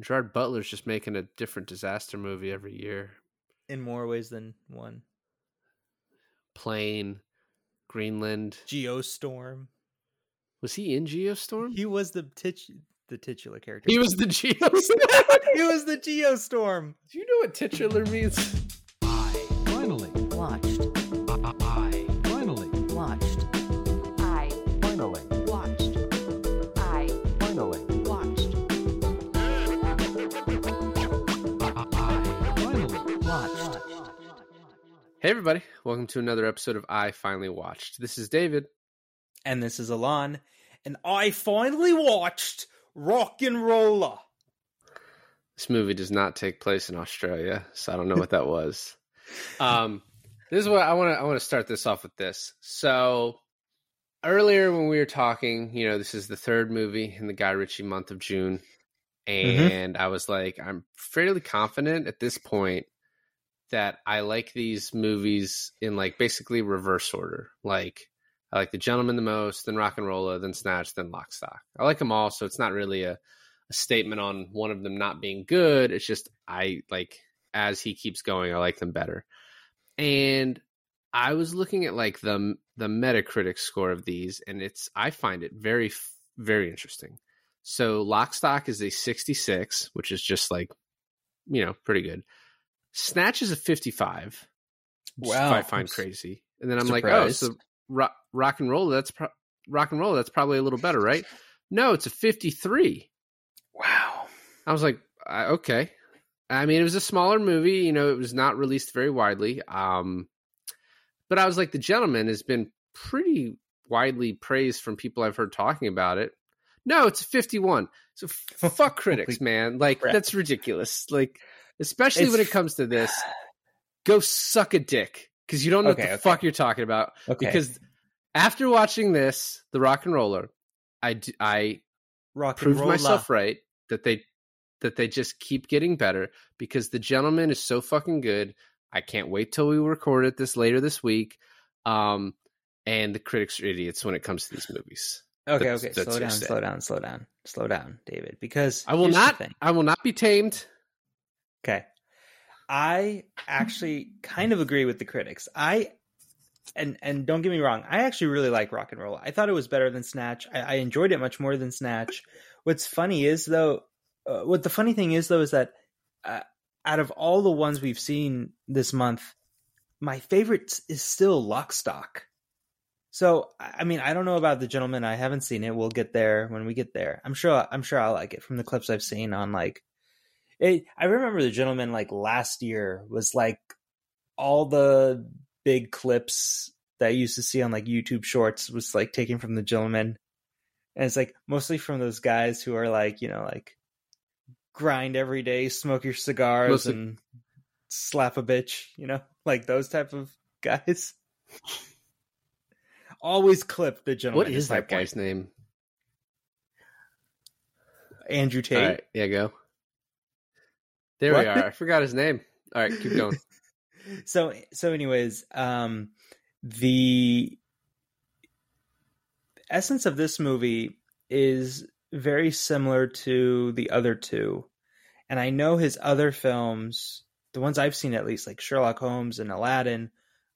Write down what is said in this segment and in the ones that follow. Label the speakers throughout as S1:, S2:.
S1: Gerard Butler's just making a different disaster movie every year.
S2: In more ways than one.
S1: Plane, Greenland.
S2: Geostorm.
S1: Was he in Geostorm?
S2: He was the tit- the titular character.
S1: He was the Geostorm.
S2: he was the Geostorm.
S1: Do you know what titular means?
S3: I finally
S4: watched,
S3: I finally
S4: watched, I
S3: finally
S1: Hey, everybody. Welcome to another episode of I Finally Watched. This is David.
S2: And this is Alain. And I finally watched Rock and Roller.
S1: This movie does not take place in Australia, so I don't know what that was. Um, this is what I want to. I want to start this off with this. So earlier when we were talking, you know, this is the third movie in the Guy Ritchie month of June, and I was like, I'm fairly confident at this point that I like these movies in like basically reverse order. Like I like The Gentlemen the most, then Rock and Rolla, then Snatch, then Lock Stock. I like them all, so it's not really a, a statement on one of them not being good. It's just I like as he keeps going, I like them better. And I was looking at like the the Metacritic score of these, and it's I find it very very interesting. So Lock Stock is a 66, which is just like you know pretty good. Snatch is a 55. which
S2: Wow.
S1: I find crazy. And then I'm like, oh,
S2: surprised.
S1: so rock, rock and roll. That's pro- rock and roll. That's probably a little better, right? No, it's a 53.
S2: Wow.
S1: I was like, uh, okay. I mean, it was a smaller movie. You know, it was not released very widely. Um, but I was like, The Gentlemen has been pretty widely praised from people I've heard talking about it. No, it's a 51. So f- fuck critics, man. Like,
S2: crap.
S1: that's ridiculous. Like, especially when it comes to this, go suck a dick because you don't know
S2: Okay,
S1: what the
S2: okay.
S1: fuck you're talking about.
S2: Okay.
S1: Because after watching this, The Rock and Roller, I
S2: Rock
S1: proved myself right that they that they just keep getting better because the gentlemen is so fucking good. I can't wait till we record it this later this week. Um, and the critics are idiots when it comes to these movies.
S2: Okay,
S1: That's-
S2: okay.
S1: that's
S2: Slow down, slow down, slow down, slow down, David. Because
S1: I will not. I will not be tamed.
S2: Okay. I actually kind of agree with the critics. I and and don't get me wrong, I actually really like rock and roll. I thought it was better than Snatch. I, I enjoyed it much more than Snatch. What's funny is though, uh, what the funny thing is though is that uh, out of all the ones we've seen this month, my favorite is still Lockstock. So I mean, I don't know about the gentlemen. I haven't seen it. We'll get there when we get there. I'm sure. I'm sure I'll like it from the clips I've seen on like it, I remember the gentlemen like last year was like all the big clips that I used to see on like YouTube shorts was like taken from the gentlemen. And it's like mostly from those guys who are like, you know, like grind every day, smoke your cigars
S1: Mostly-
S2: and slap a bitch, you know, like those type of guys. Always clip the gentlemen.
S1: What is that guy's name?
S2: Andrew Tate.
S1: Right, yeah, go. There we are. I forgot his name. All right, keep going.
S2: so so anyways um the essence of this movie is very similar to the other two and i know his other films the ones i've seen at least like sherlock holmes and aladdin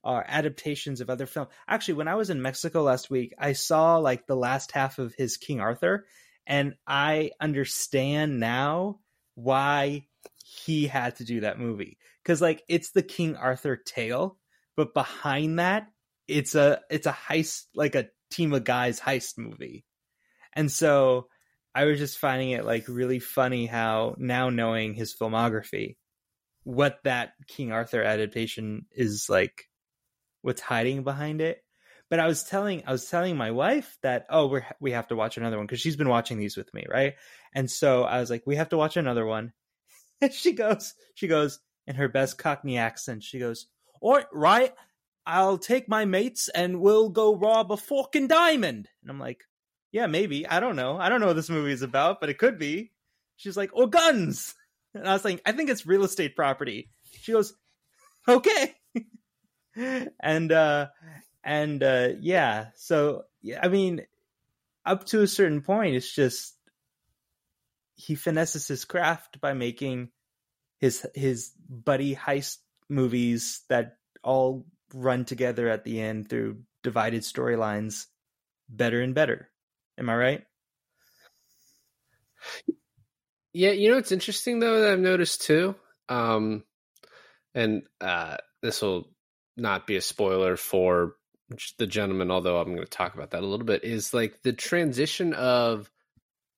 S2: are adaptations of other films actually when i was in mexico last week i saw like the last half of his king arthur and i understand now why he had to do that movie. Because like it's the King Arthur tale, but behind that it's a it's a heist like a team of guys heist movie, and so I was just finding it like really funny how now knowing his filmography, what that King Arthur adaptation is like, what's hiding behind it. But I was telling I was telling my wife that oh we're we have to watch another one because she's been watching these with me right, and so I was like we have to watch another one, she goes she goes in her best Cockney accent. She goes, "All right, I'll take my mates and we'll go rob a fucking diamond." And I'm like, "Yeah, maybe. I don't know. I don't know what this movie is about, but it could be." She's like, "Or guns." And I was like, "I think it's real estate property." She goes, "Okay." and uh and uh yeah, so I mean, up to a certain point, it's just he finesses his craft by making his his buddy heist movies that all run together at the end through divided storylines better and better. Am I right?
S1: Yeah, you know it's interesting though that I've noticed too. Um and uh this will not be a spoiler for the gentlemen although I'm going to talk about that a little bit is like the transition of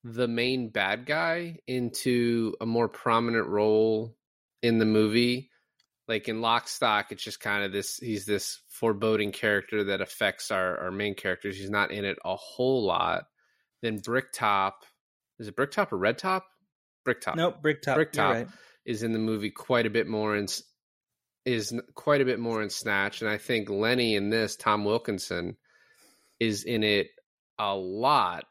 S1: the main bad guy into a more prominent role in the movie like in lock stock it's just kind of this he's this foreboding character that affects our our main characters he's not in it a whole lot then bricktop is it bricktop or red top bricktop
S2: Nope, Bricktop.
S1: Bricktop.
S2: Right.
S1: is in the movie quite a bit more in is quite a bit more in snatch and i think lenny in this tom wilkinson is in it a lot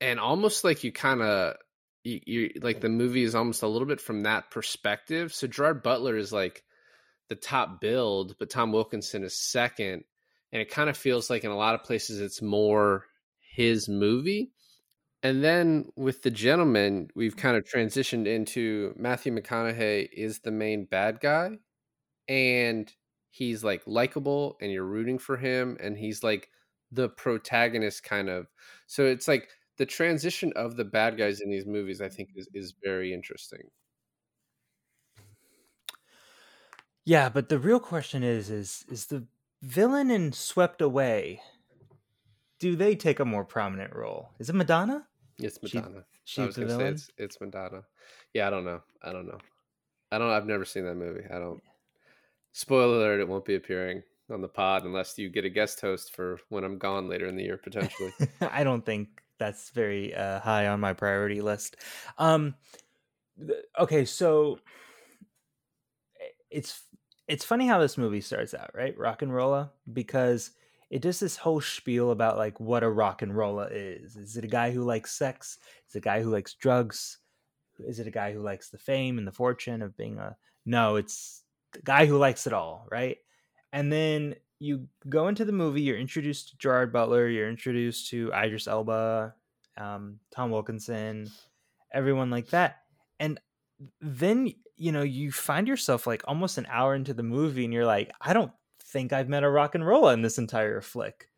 S1: and almost like you kind of you, you like the movie is almost a little bit from that perspective. So gerard butler is like the top build but tom wilkinson is second and it kind of feels like in a lot of places it's more his movie. And then with the gentlemen, we've mm-hmm. kind of transitioned into Matthew McConaughey is the main bad guy, and he's like likable, and you're rooting for him, and he's like the protagonist kind of. So it's like the transition of the bad guys in these movies, I think, is is very interesting.
S2: Yeah, but the real question is is is the villain in Swept Away do they take a more prominent role? Is it Madonna?
S1: It's
S2: She-
S1: Madonna. I
S2: She's
S1: was
S2: the
S1: gonna say
S2: villain.
S1: it's it's Madonna. Yeah, I don't know. I don't know. I don't. I've never seen that movie. I don't. Spoiler alert: It won't be appearing on the pod unless you get a guest host for when I'm gone later in the year, potentially.
S2: I don't think that's very uh, high on my priority list. Um, th- okay, so it's it's funny how this movie starts out, right? Rock and rolla, because it does this whole spiel about like what a rock and rolla is. Is it a guy who likes sex? Is it a guy who likes drugs? Is it a guy who likes the fame and the fortune of being a no? It's the guy who likes it all, right? And then you go into the movie, you're introduced to Gerard Butler, you're introduced to Idris Elba, um, Tom Wilkinson, everyone like that. And then, you know, you find yourself like almost an hour into the movie and you're like, I don't think I've met a rock and roll in this entire flick.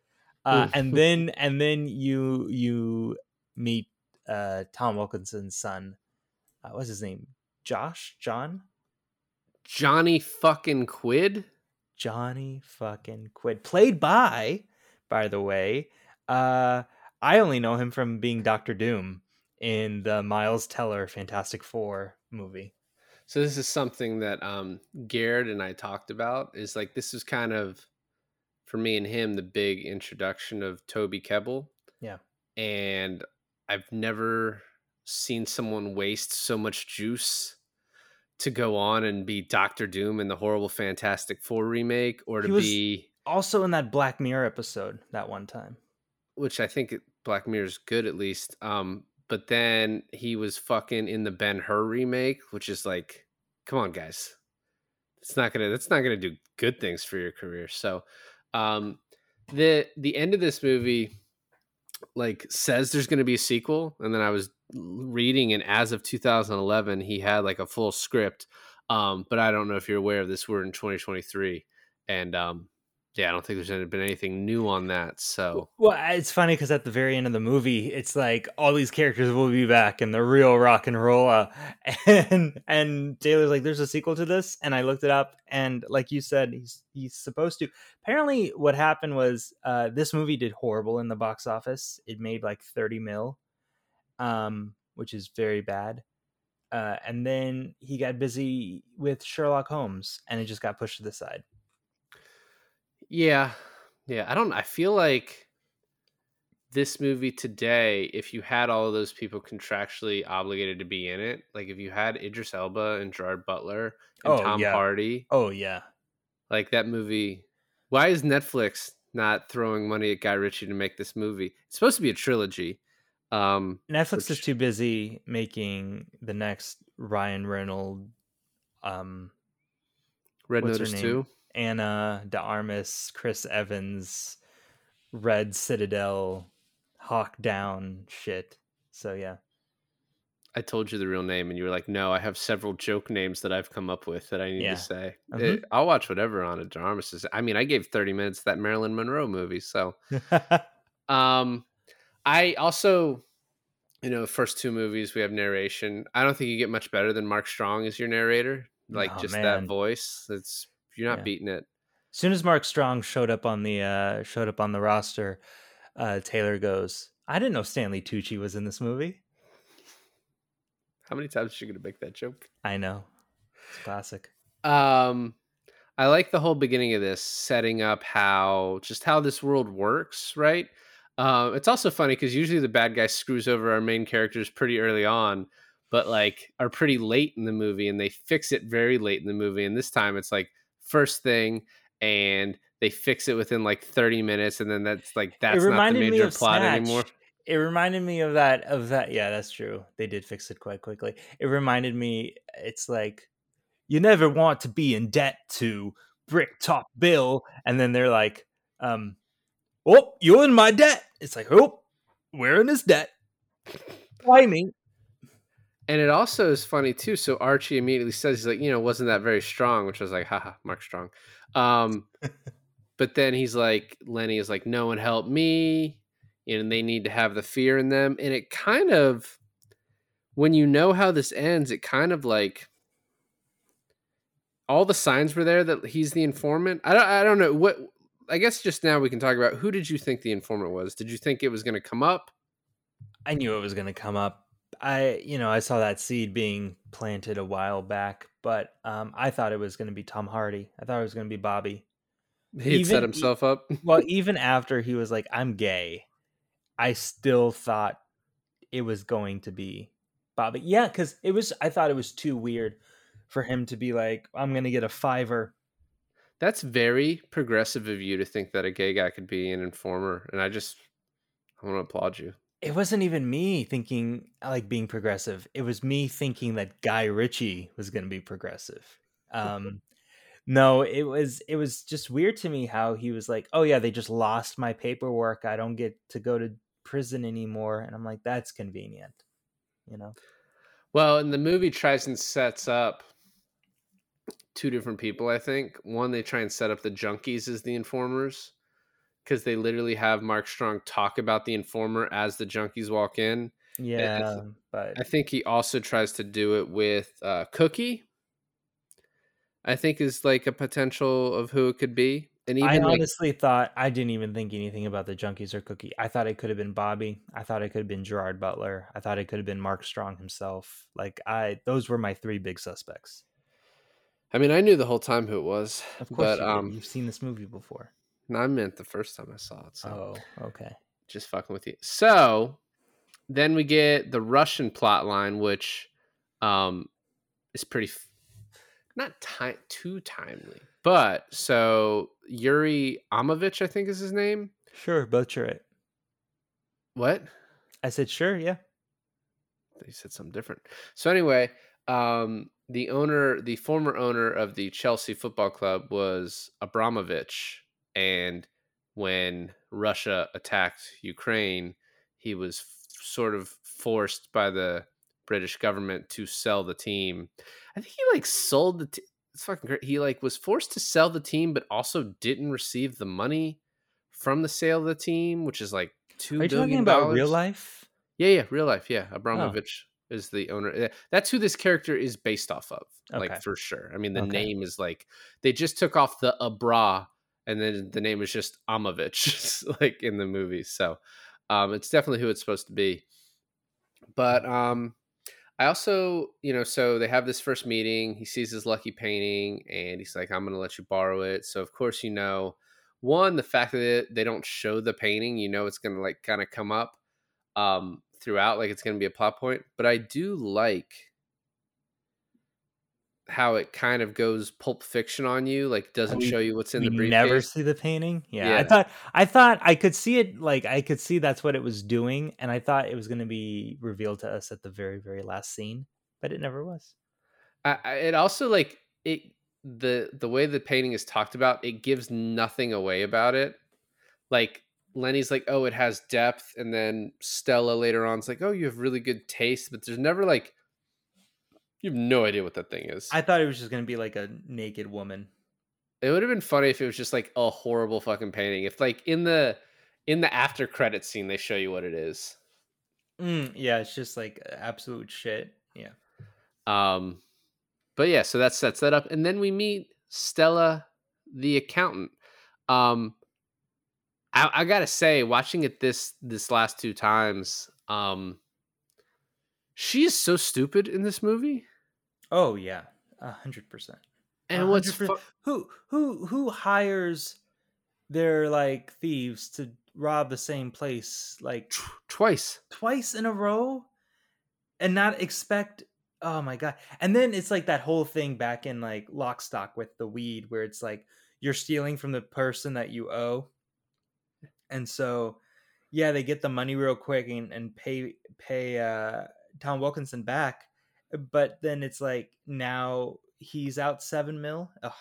S2: Uh, and then and then you you meet uh, Tom Wilkinson's son. Uh, what's his name? Josh? John?
S1: Johnny fucking Quid.
S2: Johnny fucking Quid, played by, by the way, uh, I only know him from being Doctor Doom in the Miles Teller Fantastic Four movie.
S1: So this is something that um Garrett and I talked about. Is like this is kind of for me and him the big introduction of Toby Kebbell.
S2: Yeah.
S1: And I've never seen someone waste so much juice to go on and be Doctor Doom in the horrible Fantastic Four remake or to
S2: He was-
S1: be
S2: Also in that Black Mirror episode that one time.
S1: which I think Black Mirror is good at least. Um, but then he was fucking in the Ben Hur remake, which is like, come on, guys, it's not gonna that's not gonna do good things for your career. So, um, the the end of this movie like says there's going to be a sequel and then i was reading and as of 2011 he had like a full script um but i don't know if you're aware of this we're in 2023 and um yeah i don't think there's been anything new on that so
S2: Well, it's funny because at the very end of the movie, it's like all these characters will be back in the real rock and roll. uh, And and Taylor's like, "There's a sequel to this," and I looked it up, and like you said, he's he's supposed to. Apparently, what happened was uh, this movie did horrible in the box office. It made like 30 mil, um, which is very bad. Uh, and then he got busy with Sherlock Holmes, and it just got pushed to the side.
S1: Yeah. Yeah. I don't I feel like this movie today, if you had all of those people contractually obligated to be in it, like if you had Idris Elba and Gerard Butler and
S2: Oh,
S1: Tom
S2: yeah.
S1: Hardy,
S2: Oh yeah,
S1: like that movie why is Netflix not throwing money at Guy Ritchie to make this movie? It's supposed to be a trilogy. Um
S2: Netflix is too busy making the next Ryan Reynolds, um,
S1: Red Notice 2.
S2: Ana de Armas, Chris Evans, Red Citadel, Hawk Down shit. So yeah,
S1: I told you the real name, and you were like, "No, I have several joke names that I've come up with that I need
S2: Yeah.
S1: to say."
S2: Mhm.
S1: It- I'll watch whatever Ana de Armas. I mean, I gave thirty minutes to that Marilyn Monroe movie, so um, I also, you know, first two movies we have narration. I don't think you get much better than Mark Strong as your narrator. Like
S2: Oh,
S1: just that voice. It's you're not
S2: Yeah.
S1: beating it.
S2: as soon as Mark Strong showed up on the uh showed up on the roster, uh Taylor goes, I didn't know Stanley Tucci was in this movie.
S1: How many times are you gonna make that joke?
S2: I know. It's classic.
S1: Um, I like the whole beginning of this setting up how just how this world works, right? Um, it's also funny because usually the bad guy screws over our main characters pretty early on, but like are pretty late in the movie, and they fix it very late in the movie. And this time it's like first thing, and they fix it within like thirty minutes, and then that's like that's not the major plot
S2: Snatch.
S1: anymore.
S2: It reminded me of that of that. Yeah, that's true. They did fix it quite quickly. It reminded me. It's like you never want to be in debt to Bricktop Bill, and then they're like, um, "Oh, you're in my debt." It's like, "Oh, we're in his debt." Why me?
S1: And it also is funny too. So Archie immediately says he's like, you know, wasn't that very strong? Which I was like, haha, Mark Strong. Um, but then he's like, Lenny is like, no one helped me, and they need to have the fear in them. And it kind of, when you know how this ends, it kind of like all the signs were there that he's the informant. I don't, I don't know what. I guess just now we can talk about who did you think the informant was? Did you think it was going to come up?
S2: I knew it was going to come up. I, you know, I saw that seed being planted a while back, but um, I thought it was going to be Tom Hardy. I thought it was going to be Bobby.
S1: He had set himself up.
S2: well, even after he was like, "I'm gay," I still thought it was going to be Bobby. Yeah, because it was. I thought it was too weird for him to be like, "I'm going to get a fiver."
S1: That's very progressive of you to think that a gay guy could be an informer, and I just I want to applaud you.
S2: It wasn't even me thinking like being progressive. It was me thinking that Guy Ritchie was going to be progressive. Um, no, it was it was just weird to me how he was like, "Oh yeah, they just lost my paperwork. I don't get to go to prison anymore." And I'm like, "That's convenient." You know.
S1: Well, and the movie tries and sets up two different people. I think one they try and set up the junkies as the informers because they literally have Mark Strong talk about the informer as the junkies walk in.
S2: Yeah, but
S1: I think he also tries to do it with uh, Cookie. I think is like a potential of who it could be, and even
S2: I
S1: like
S2: honestly thought I didn't even think anything about the junkies or Cookie. I thought it could have been Bobby. I thought it could have been Gerard Butler. I thought it could have been Mark Strong himself. Like I, those were my three big suspects.
S1: I mean, I knew the whole time who it was,
S2: Of course,
S1: but
S2: you
S1: um,
S2: you've seen this movie before.
S1: no, I meant the first time I saw it. So.
S2: Oh, okay.
S1: just fucking with you. So then we get the Russian plot line, which um is pretty f- not too timely, but so Yuri Amovich, I think is his name.
S2: Sure, butcher it.
S1: What?
S2: I said sure. Yeah.
S1: They said something different. So anyway, um, the owner, the former owner of the Chelsea Football Club was Abramovich, and when Russia attacked Ukraine, he was f- sort of forced by the British government to sell the team. I think he like sold the. T- it's fucking great. He like was forced to sell the team, but also didn't receive the money from the sale of the team, which is like two
S2: Are you talking about real life?
S1: Yeah, yeah, real life. Yeah, Abramovich is the owner. That's who this character is based off of,
S2: Okay.
S1: like for sure. I mean, the
S2: Okay.
S1: name is like they just took off the Abra, and then the name is just Amovich, like in the movie. So, um, it's definitely who it's supposed to be. But um, I also, you know, so they have this first meeting. He sees his lucky painting, and he's like, "I'm going to let you borrow it." So, of course, you know, one, the fact that they don't show the painting, you know, it's going to like kind of come up um throughout like it's going to be a plot point but i do like how it kind of goes pulp fiction on you like doesn't
S2: we-
S1: show you what's in the briefcase
S2: never see the painting. Yeah, I thought I thought I could see it. Like I could see that's what it was doing, and I thought it was going to be revealed to us at the very very last scene, but it never was.
S1: I, I, it also like it the the way the painting is talked about it gives nothing away about it like Lenny's like, "Oh, it has depth," and then Stella later on is like, "Oh, you have really good taste," but there's never like you have no idea what that thing is.
S2: I thought it was just gonna be like a naked woman.
S1: it would have been funny if it was just like a horrible fucking painting. If like in the in the after credit scene they show you what it is.
S2: Mm, yeah, it's just like absolute shit. Yeah.
S1: Um, but yeah, so that sets that up, and then we meet Stella, the accountant. Um, I, I gotta say, watching it this this last two times, um, she is so stupid in this movie.
S2: Oh yeah, a hundred percent.
S1: And what's fu-
S2: who who who hires their like thieves to rob the same place like
S1: twice?
S2: twice in a row and not expect oh my god and then it's like that whole thing back in like lock stock with the weed where it's like you're stealing from the person that you owe and so yeah they get the money real quick and, and pay pay uh tom wilkinson back but then it's like now he's out seven mil Ugh.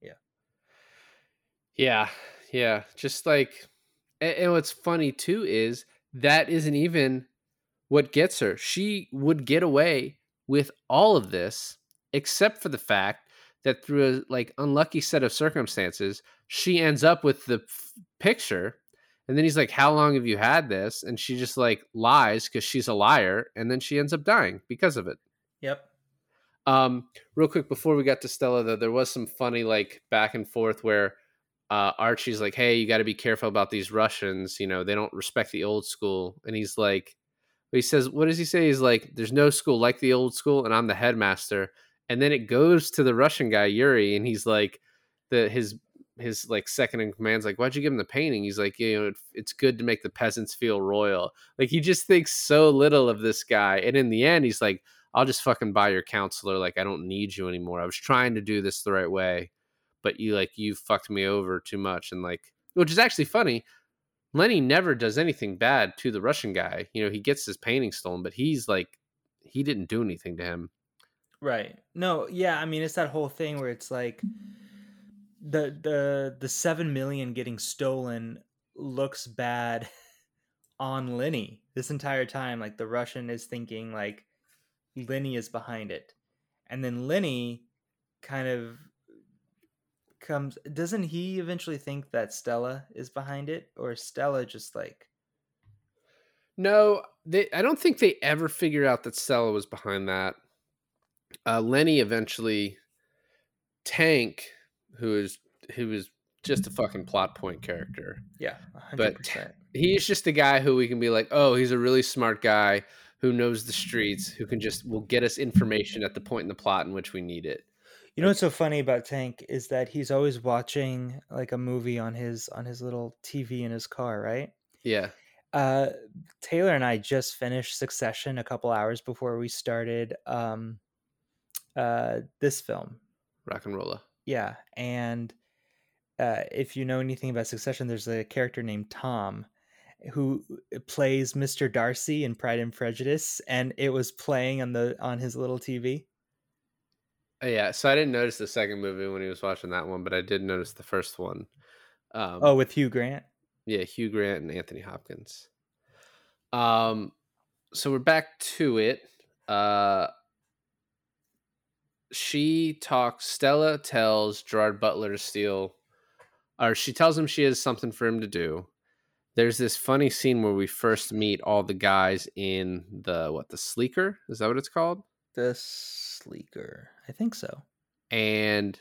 S1: Yeah, yeah. Yeah. Just like, and, and what's funny too is that isn't even what gets her. She would get away with all of this, except for the fact that through a like unlucky set of circumstances, she ends up with the f- picture. And then he's like, "How long have you had this?" And she just like lies because she's a liar, and then she ends up dying because of it.
S2: yep
S1: Um, real quick before we got to Stella, though, there was some funny like back and forth where uh, Archie's like, "Hey, you got to be careful about these Russians. You know, they don't respect the old school." And he's like, he says, "What does he say?" He's like, "There's no school like the old school, and I'm the headmaster." And then it goes to the Russian guy Yuri, and he's like, the his his like second in command's like, "Why'd you give him the painting?" He's like, "You know, it, it's good to make the peasants feel royal." Like he just thinks so little of this guy, and in the end, he's like. I'll just fucking buy your counselor. Like I don't need you anymore. I was trying to do this the right way, but you like you fucked me over too much. And like, which is actually funny. Lenny never does anything bad to the Russian guy. You know, he gets his painting stolen, but he's like, he didn't do anything to him.
S2: Right. No, yeah, I mean it's that whole thing where it's like the the the 7 million getting stolen looks bad on Lenny this entire time like the Russian is thinking like Lenny is behind it. And then Lenny kind of comes doesn't he eventually think that Stella is behind it or Stella just like
S1: No, they. I don't think they ever figured out that Stella was behind that. Uh, Lenny eventually, Tank, who is who is just a fucking plot point character.
S2: yeah,
S1: But
S2: 100%.
S1: He's just a guy who we can be like, oh, he's a really smart guy who knows the streets, who can just will get us information at the point in the plot in which we need it.
S2: You know what's so funny about Tank is that he's always watching like a movie on his on his little TV in his car, right?
S1: Yeah.
S2: Uh Taylor and I just finished Succession a couple hours before we started um uh this film.
S1: Rock and roller.
S2: Yeah, and uh if you know anything about Succession, there's a character named Tom who plays Mr. Darcy in Pride and Prejudice and it was playing on the on his little TV.
S1: Uh, Yeah, so I didn't notice the second movie when he was watching that one, but I did notice the first one. Um,
S2: Oh, with Hugh Grant.
S1: yeah, Hugh Grant and Anthony Hopkins. Um, so we're back to it. Uh, she talks. Stella tells Gerard Butler to steal, or she tells him she has something for him to do. There's this funny scene where we first meet all the guys in the what the sleeker is that what it's called?
S2: The Sleeker. I think so.
S1: and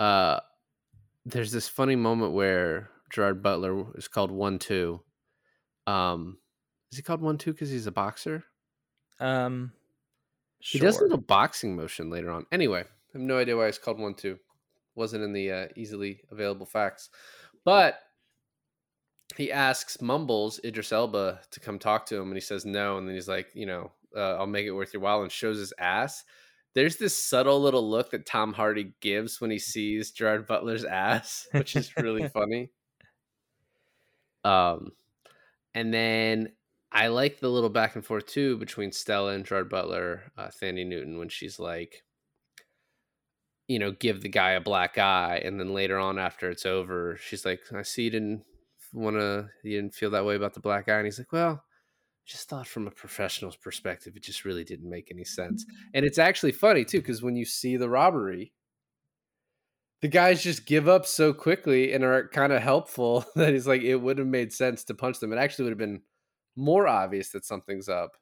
S1: uh there's this funny moment where Gerard Butler is called one two. Um is he called one two because he's a boxer?
S2: Um,
S1: He does a little boxing motion later on. Anyway, I have no idea why it's called one two. Wasn't in the uh, easily available facts. But he asks Mumbles Idris Elba to come talk to him, and he says no. And then he's like, you know, uh, I'll make it worth your while, and shows his ass. There's this subtle little look that Tom Hardy gives when he sees Gerard Butler's ass, which is really funny. Um, and then I like the little back and forth too between Stella and Gerard Butler, uh, Thandie Newton, when she's like, you know, give the guy a black eye, and then later on after it's over, she's like, I see you didn't want to you didn't feel that way about the black eye, and he's like well just thought from a professional's perspective it just really didn't make any sense. And it's actually funny too because when you see the robbery the guys just give up so quickly and are kind of helpful that he's like it would have made sense to punch them. It actually would have been more obvious that something's up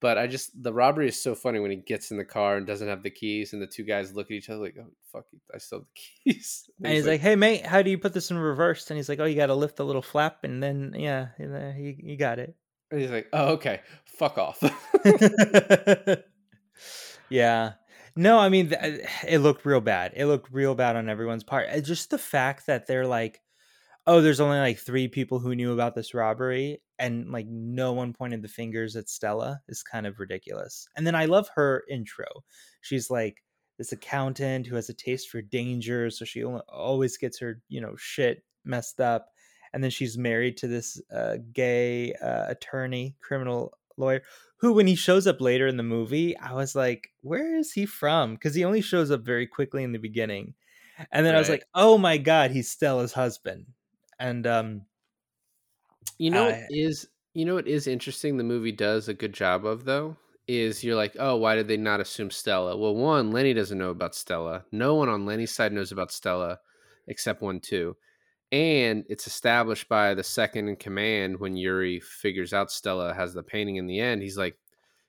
S1: but i just the robbery is so funny when he gets in the car and doesn't have the keys and the two guys look at each other like oh fuck i still have the keys
S2: And he's like, "Hey mate, how do you put this in reverse?" And he's like, "Oh, you got to lift the little flap, and then yeah, you you got it."
S1: and he's like oh okay fuck off
S2: yeah. No, I mean, it looked real bad. It looked real bad on everyone's part. Uh, just the fact that they're like, oh, there's only like three people who knew about this robbery, and like no one pointed the fingers at Stella is kind of ridiculous. And then I love her intro. She's like this accountant who has a taste for danger, so she always gets her, you know, shit messed up. And then she's married to this uh, gay uh, attorney, criminal lawyer, who when he shows up later in the movie i was like where is he from because he only shows up very quickly in the beginning and then i was like oh my god he's stella's husband and um
S1: You know, it is you know what is interesting. The movie does a good job of though. Is you're like, oh, why did they not assume Stella? Well, one, Lenny doesn't know about Stella. No one on Lenny's side knows about Stella, except one, two, and it's established by the second in command when Yuri figures out Stella has the painting in the end. He's like,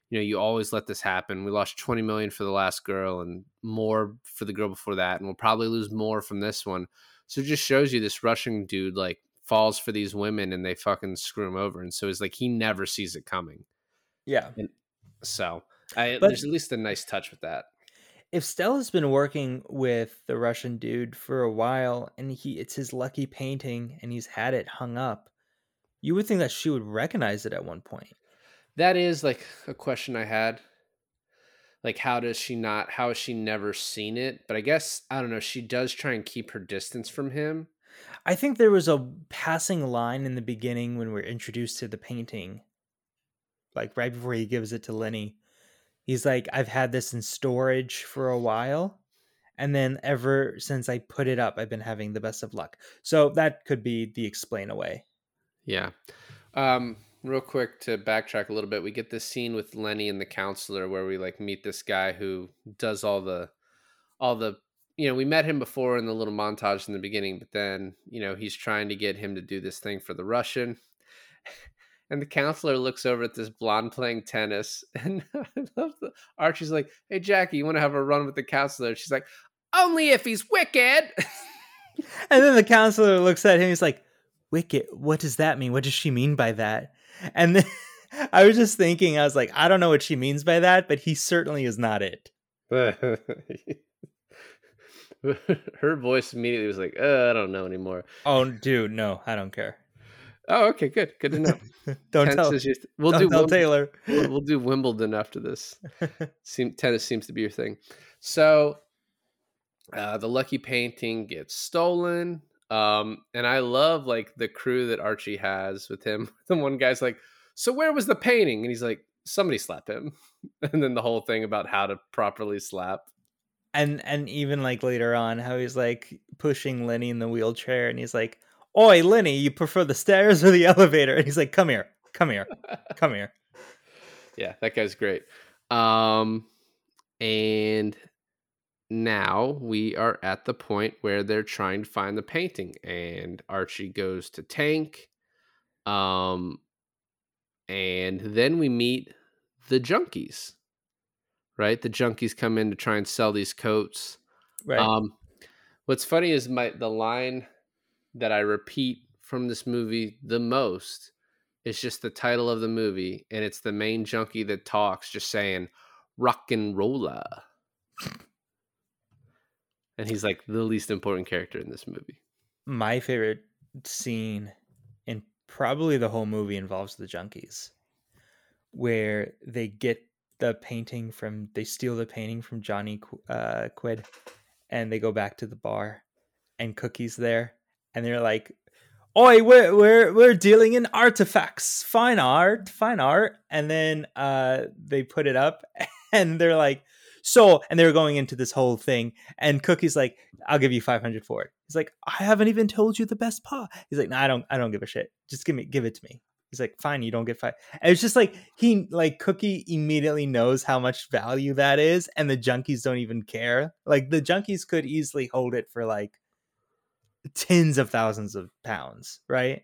S1: you know, you always let this happen. We lost twenty million for the last girl and more for the girl before that, and we'll probably lose more from this one. So it just shows you this Russian dude like falls for these women and they fucking screw him over. And so it's like he never sees it coming.
S2: yeah
S1: So I,
S2: But-
S1: there's at least a nice touch with that.
S2: if stella's been working with the russian dude for a while and he it's his lucky painting and he's had it hung up you would think that she would recognize it at one point
S1: That is like a question I had. Like, how does she not? How has she never seen it? But I guess I don't know. She does try and keep her distance from him.
S2: I think there was a passing line in the beginning when we're introduced to the painting, like right before he gives it to Lenny. He's like, I've had this in storage for a while. And then ever since I put it up, I've been having the best of luck. So that could be the explain away.
S1: Yeah. Um, real quick to backtrack a little bit, we get this scene with Lenny and the counselor where we like meet this guy who does all the all the you know, we met him before in the little montage in the beginning, but then, you know, he's trying to get him to do this thing for the Russian. And the counselor looks over at this blonde playing tennis. And Archie's like, Hey Jackie, you want to have a run with the counselor? She's like, Only if he's wicked.
S2: And then the counselor looks at him. He's like, Wicked, what does that mean? What does she mean by that? And then I was just thinking, I was like, I don't know what she means by that, but he certainly is not it.
S1: Her voice immediately was like, uh, I don't know anymore.
S2: Oh, dude, no, I don't care.
S1: Oh, okay, good. Good to know.
S2: Don't
S1: Tennis
S2: tell,
S1: just- we'll
S2: don't
S1: do
S2: tell
S1: Wimble-
S2: Taylor.
S1: We'll, we'll do Wimbledon after this. Seem, tennis seems to be your thing. So uh, the lucky painting gets stolen. Um, and I love like the crew that Archie has with him. The one guy's like, So where was the painting? And he's like, Somebody slap him. And then the whole thing about how to properly slap.
S2: and and even like later on how he's like pushing lenny in the wheelchair and he's like oi lenny you prefer the stairs or the elevator and he's like come here come here come here
S1: Yeah, that guy's great. Um, and now we are at the point where they're trying to find the painting, and Archie goes to Tank. Um, and then we meet the junkies. Right, the junkies come in to try and sell these coats.
S2: right
S1: Um, what's funny is my the line that I repeat from this movie the most is just the title of the movie, and it's the main junkie that talks, just saying "rock and roller," and he's like the least important character in this movie.
S2: my favorite scene in probably the whole movie involves the junkies where they get the painting from they steal the painting from johnny uh, quid and they go back to the bar and cookies there and they're like oi we're, we're we're dealing in artifacts fine art fine art and then uh they put it up and they're like so and they were going into this whole thing and cookie's like i'll give you 500 for it. He's like i haven't even told you the best part. He's like no i don't i don't give a shit. Just give me give it to me. He's like fine you don't get five. And it's just like he like cookie immediately knows how much value that is and the junkies don't even care. Like the junkies could easily hold it for like tens of thousands of pounds right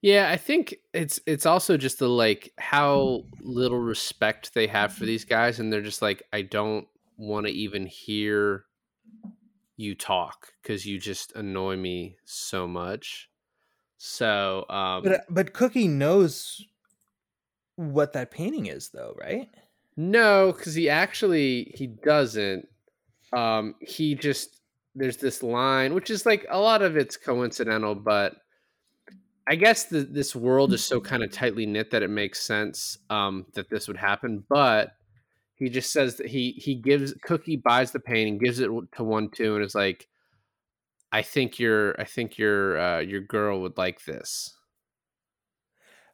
S1: Yeah, I think it's it's also just the like how little respect they have for these guys, and they're just like, I don't want to even hear you talk because you just annoy me so much. So, um,
S2: but uh, but cookie knows what that painting is though right
S1: no, because he actually he doesn't. Um, he just there's this line, which is like a lot of it's coincidental, but I guess the, this world is so kind of tightly knit that it makes sense um, that this would happen. But he just says that he he gives Cookie buys the painting, gives it to one two, and is like, "I think your I think your uh, your girl would like this."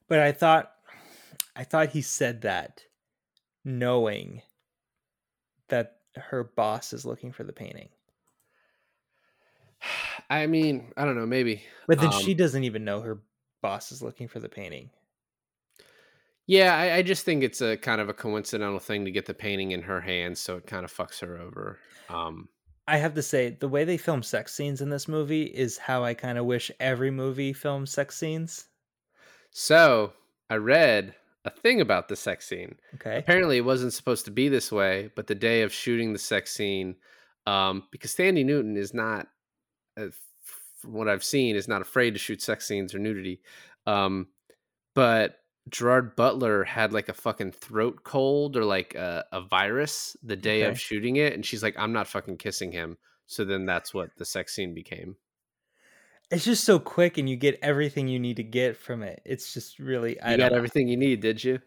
S2: but i thought i thought he said that knowing that her boss is looking for the painting
S1: I mean, I don't know, maybe.
S2: but then
S1: Um,
S2: she doesn't even know her boss is looking for the painting
S1: Yeah, I, I just think it's a kind of a coincidental thing to get the painting in her hands, so it kind of fucks her over. Um,
S2: I have to say, the way they film sex scenes in this movie is how I kind of wish every movie filmed sex scenes.
S1: so I read a thing about the sex scene.
S2: Okay.
S1: Apparently, it wasn't supposed to be this way, but the day of shooting the sex scene, um, because Sandy Newton is not, from what I've seen, is not afraid to shoot sex scenes or nudity. Um, but Gerard Butler had like a fucking throat cold or like a, a virus the day
S2: Okay.
S1: of shooting it, and she's like, "I'm not fucking kissing him." So then that's what the sex scene became.
S2: It's just so quick and you get everything you need to get from it. It's just really, I
S1: You got everything you need, did you?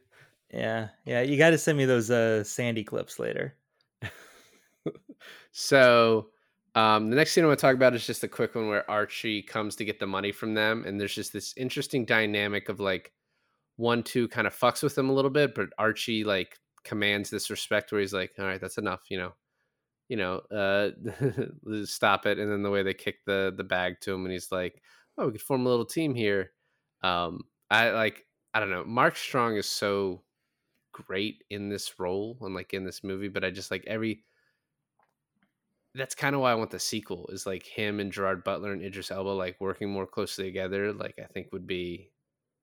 S2: Yeah. Yeah. You got to send me those uh, Sandy clips later.
S1: So um, the next thing I want to talk about is just a quick one where Archie comes to get the money from them, and there's just this interesting dynamic of like one two kind of fucks with them a little bit, but Archie like commands this respect where he's like, "All right, that's enough," you know, you know, uh, stop it. And then the way they kick the the bag to him, and he's like, "Oh, we could form a little team here." Um, I like, I don't know, Mark Strong is so great in this role and like in this movie, but I just like every that's kind of why I want the sequel is like him and Gerard Butler and Idris Elba like working more closely together. Like I think would be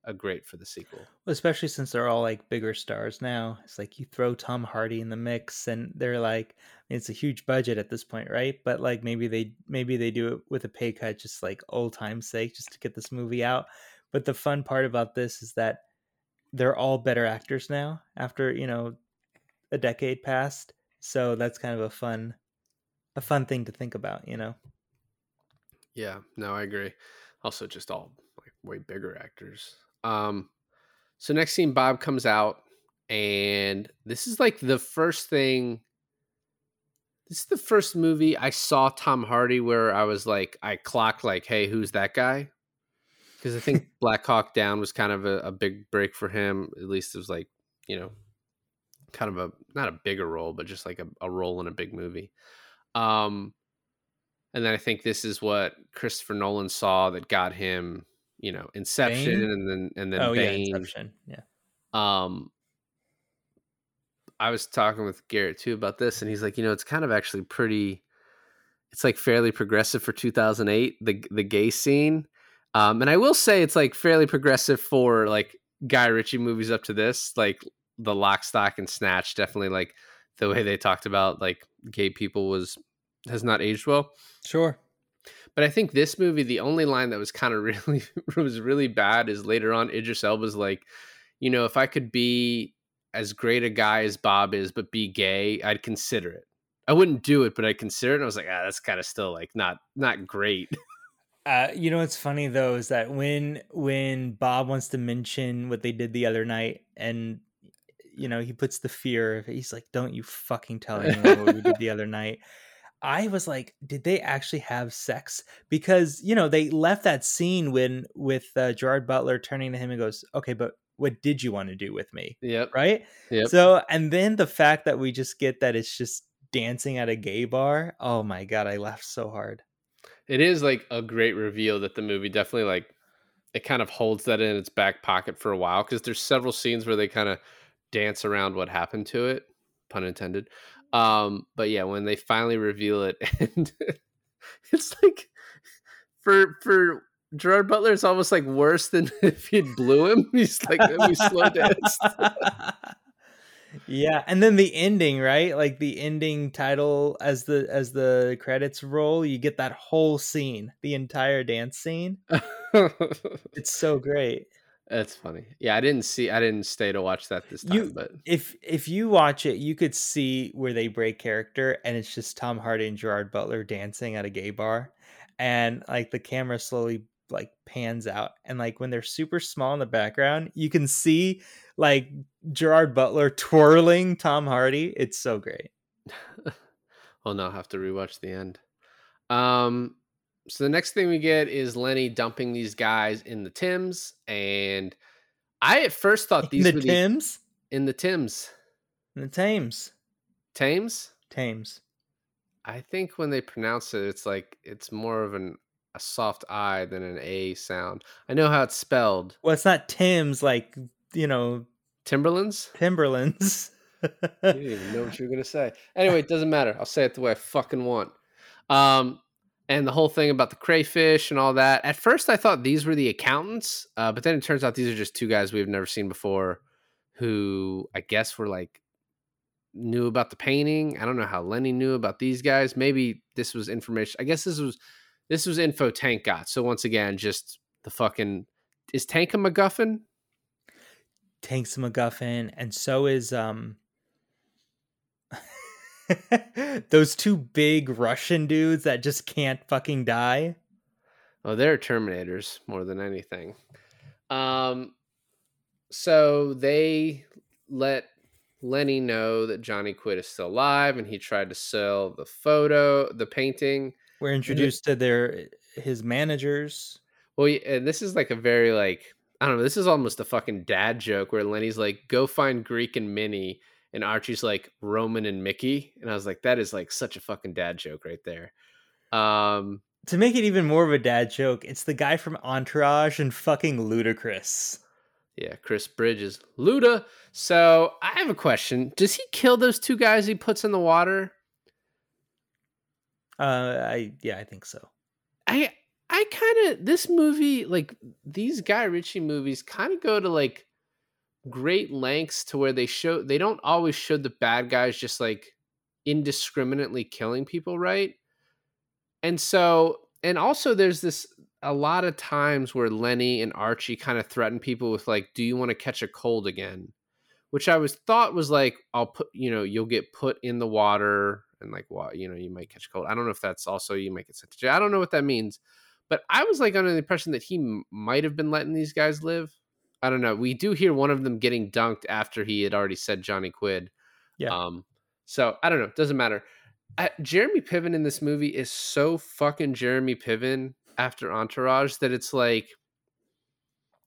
S1: a great for the sequel.
S2: especially since they're all like bigger stars now. It's like you throw Tom Hardy in the mix, and they're like, it's a huge budget at this point, right? But like maybe they maybe they do it with a pay cut, just like old time's sake, just to get this movie out. But the fun part about this is that they're all better actors now after you know a decade passed. So that's kind of a fun a fun thing to think about, you know.
S1: Yeah, no, I agree. Also, just all like way bigger actors. Um, so next scene, Bob comes out, and this is like the first thing. This is the first movie I saw Tom Hardy where I was like, I clocked like, hey, who's that guy? Because I think Black Hawk Down was kind of a, a big break for him. At least it was like, you know, kind of a not a bigger role, but just like a, a role in a big movie. Um, and then I think this is what Christopher Nolan saw that got him, you know, Inception,
S2: Bane?
S1: and then and then
S2: oh yeah,
S1: Bane.
S2: Inception. Yeah.
S1: Um, I was talking with Garrett too about this, and he's like, you know, it's kind of actually pretty. It's like fairly progressive for 2008, the the gay scene. Um, and I will say it's like fairly progressive for like Guy Ritchie movies up to this, like the Lock, Stock, and Snatch. Definitely like the way they talked about like gay people was has not aged well.
S2: Sure.
S1: But I think this movie, the only line that was kind of really was really bad is later on. Idris Elba's like, you know, if I could be as great a guy as Bob is, but be gay, I'd consider it. I wouldn't do it, but I'd consider it. And I was like, ah, that's kind of still like not not great.
S2: Uh, you know what's funny though is that when when Bob wants to mention what they did the other night, and you know he puts the fear of he's like, "Don't you fucking tell anyone what we did the other night." I was like, did they actually have sex? Because you know they left that scene when with uh, Gerard Butler turning to him and goes, "Okay, but what did you want to do with me
S1: Yep.
S2: right
S1: Yep.
S2: so and then the fact that we just get that it's just dancing at a gay bar oh my god i laughed so hard
S1: it is like a great reveal that the movie definitely like it kind of holds that in its back pocket for a while because there's several scenes where they kind of dance around what happened to it pun intended um but yeah when they finally reveal it and it's like for for gerard butler it's almost like worse than if he'd blew him. He's like we slow danced
S2: yeah and then the ending right? Like the ending title as the as the credits roll you get that whole scene the entire dance scene. It's so great
S1: that's funny. Yeah i didn't see i didn't stay to watch that this time
S2: You-
S1: but
S2: if if you watch it you could see where they break character and it's just tom hardy and gerard butler dancing at a gay bar and like the camera slowly like pans out and like when they're super small in the background you can see like gerard butler twirling tom hardy. It's so great.
S1: Well, now I'll have to rewatch the end. Um, so the next thing we get is Lenny dumping these guys in the Tims, and I at first thought these
S2: the
S1: were the,
S2: tims
S1: in the Tims
S2: the tames
S1: Thames.
S2: tames
S1: I think when they pronounce it, it's like it's more of an a soft I than an A sound. I know how it's spelled.
S2: well it's not tims like you know
S1: Timberlands.
S2: timberlands
S1: You didn't even know what you were gonna say. Anyway, it doesn't matter. I'll say it the way I fucking want. Um, and the whole thing about the crayfish and all that. At first, I thought these were the accountants, uh, but then it turns out these are just two guys we've never seen before, who I guess were like knew about the painting. I don't know how Lenny knew about these guys. Maybe this was information. I guess this was this was info Tank got. So once again, just the fucking is Tank a MacGuffin?
S2: Tank's a MacGuffin, and so is um those two big Russian dudes that just can't fucking die.
S1: Oh, they're Terminators more than anything. Um, so they let Lenny know that Johnny Quid is still alive, and he tried to sell the photo, the painting.
S2: We're introduced to their his managers.
S1: Well, and this is like a very like I don't know. This is almost a fucking dad joke where Lenny's like, "Go find Greek and Minnie," and Archie's like Roman and Mickey, and I was like, that is like such a fucking dad joke right there. Um,
S2: To make it even more of a dad joke, it's the guy from Entourage and fucking Ludacris.
S1: Yeah, Chris Bridges. Luda. So I have a question. Does he kill those two guys he puts in the water?
S2: Uh, I yeah, I think so.
S1: I I kind of this movie like these Guy Ritchie movies kind of go to like great lengths to where they show they don't always show the bad guys just like indiscriminately killing people, right? And so and also there's this a lot of times where Lenny and Archie kind of threaten people with like, "Do you want to catch a cold again?" Which I was thought was like, "I'll put you know you'll get put in the water and like what you know you might catch cold." I don't know if that's also you might get sent to jail. I don't know what that means, but I was like under the impression that he might have been letting these guys live. I don't know. We do hear one of them getting dunked after he had already said Johnny Quid.
S2: Yeah.
S1: Um. So I don't know. Doesn't matter. Uh, Jeremy Piven in this movie is so fucking Jeremy Piven after Entourage that it's like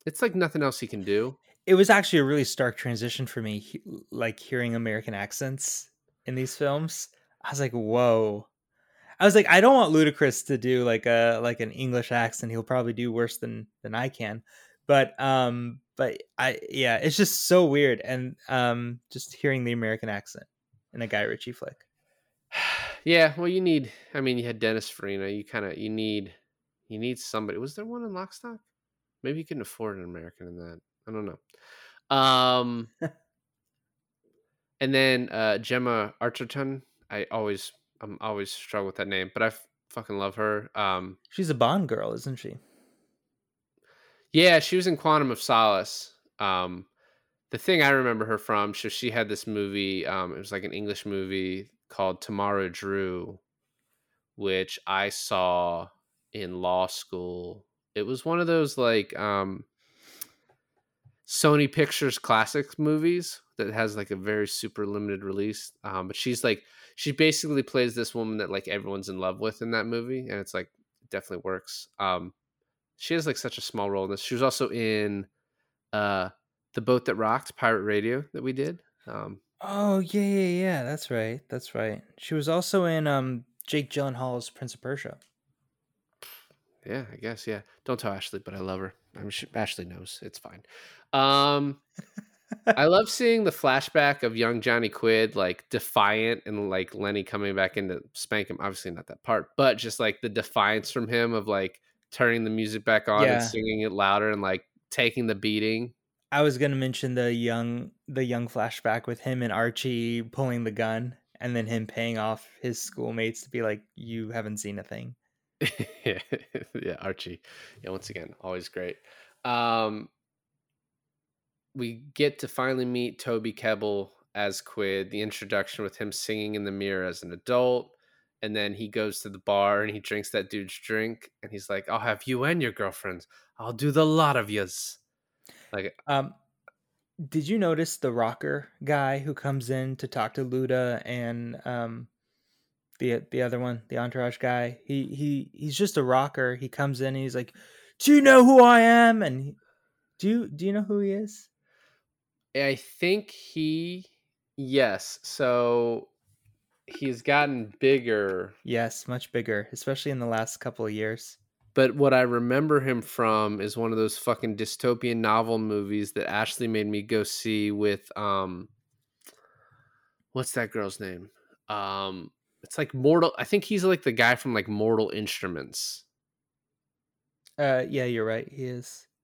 S1: it's like nothing else he can do.
S2: It was actually a really stark transition for me, he- like hearing American accents in these films. I was like, whoa. I was like, I don't want Ludacris to do like a like an English accent. He'll probably do worse than than I can. But um, but I yeah, it's just so weird, and um, just hearing the American accent in a Guy Ritchie flick.
S1: yeah, well, you need. I mean, you had Dennis Farina. You kind of you need you need somebody. Was there one in Lockstock? Maybe you couldn't afford an American in that. I don't know. Um, and then uh, Gemma Arterton. I always I'm always struggle with that name, but I f- fucking love her. Um,
S2: She's a Bond girl, isn't she?
S1: Yeah, she was in Quantum of Solace. Um, the thing I remember her from, so she had this movie. Um, it was like an English movie called Tamara Drewe, which I saw in law school. It was one of those like um, Sony Pictures classic movies that has like a very super limited release. Um, but she's like she basically plays this woman that like everyone's in love with in that movie, and it's like it definitely works. Um, she has like such a small role in this. She was also in uh the boat that rocked pirate radio that we did. Um,
S2: Oh yeah, yeah, yeah. That's right. That's right. She was also in um Jake Gyllenhaal's Prince of Persia.
S1: yeah, I guess yeah. Don't tell Ashley, but I love her. I'm sure Ashley knows. It's fine. Um, I love seeing the flashback of young Johnny Quid, like defiant, and like Lenny coming back in to spank him. Obviously, not that part, but just like the defiance from him of like turning the music back on
S2: Yeah.
S1: and singing it louder and like taking the beating.
S2: I was gonna mention the young the young flashback with him and Archie pulling the gun and then him paying off his schoolmates to be like, You haven't seen a thing.
S1: yeah, Archie. Yeah, once again, always great. Um, we get to finally meet Toby Kebbell as Quid. The introduction with him singing in the mirror as an adult, and then he goes to the bar and he drinks that dude's drink, and he's like, "I'll have you and your girlfriends. I'll do the lot of yous." Like,
S2: Um did you notice the rocker guy who comes in to talk to Luda and um the the other one, the entourage guy? He he he's just a rocker. He comes in and he's like, Do you know who I am? And he, do you do you know who he is?
S1: I think he, yes. So he's gotten bigger
S2: Yes, much bigger, especially in the last couple of years.
S1: But what I remember him from is one of those fucking dystopian novel movies that Ashley made me go see with um what's that girl's name? Um it's like Mortal I think he's like the guy from like Mortal Instruments.
S2: Uh, yeah, you're right. He is.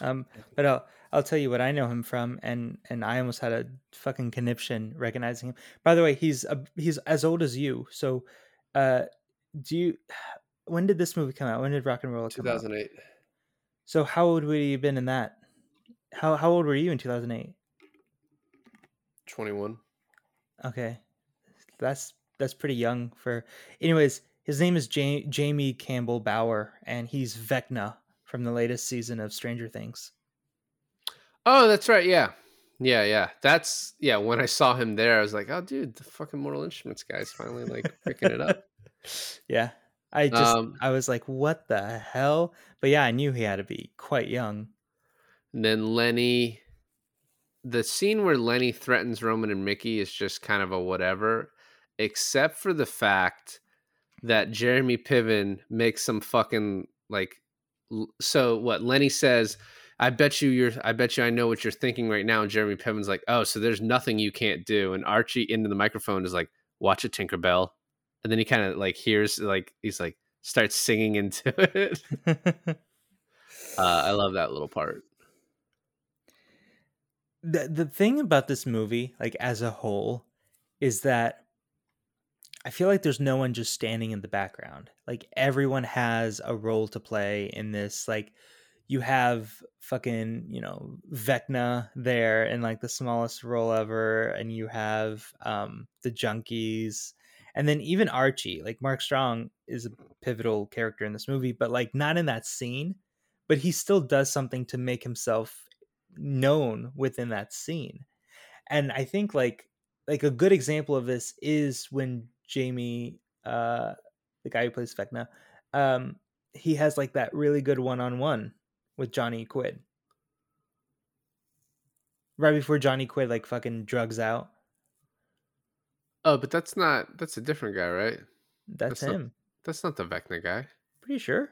S2: Um, but I'll I'll tell you what I know him from, and and I almost had a fucking conniption recognizing him. By the way, he's a, he's as old as you. So, uh, do you? When did this movie come out? When did Rock and Roll come out?
S1: 2008.
S2: So how old would have been in that? How how old were you in 2008?
S1: 21.
S2: Okay, that's that's pretty young for. Anyways, his name is ja- Jamie Campbell Bower, and he's Vecna from the latest season of Stranger Things.
S1: Oh, that's right. Yeah. Yeah, yeah. That's yeah, when I saw him there, I was like, "Oh, dude, the fucking Mortal Instruments guy's finally like picking it up."
S2: Yeah. I just
S1: Um,
S2: I was like, what the hell? But yeah, I knew he had to be quite young.
S1: And then Lenny, the scene where Lenny threatens Roman and Mickey is just kind of a whatever, except for the fact that Jeremy Piven makes some fucking like. So what Lenny says, I bet you you're, I bet you I know what you're thinking right now. And Jeremy Piven's like, oh, so there's nothing you can't do. And Archie into the microphone is like, watch it, Tinkerbell. And then he kind of like hears like he's like starts singing into it. Uh, I love that little part.
S2: the the thing about this movie, like as a whole, is that I feel like there's no one just standing in the background. Like everyone has a role to play in this. Like you have fucking, you know, Vecna there in like the smallest role ever, and you have um the junkies, and then even Archie. Like Mark Strong is a pivotal character in this movie, but like not in that scene. But he still does something to make himself known within that scene and i think like like a good example of this is when jamie uh the guy who plays Vecna, um he has like that really good one-on-one with johnny quid right before johnny quid like fucking drugs out
S1: Oh, but that's not that's a different guy, right?
S2: that's,
S1: That's not-
S2: him
S1: That's not the Vecna guy.
S2: pretty sure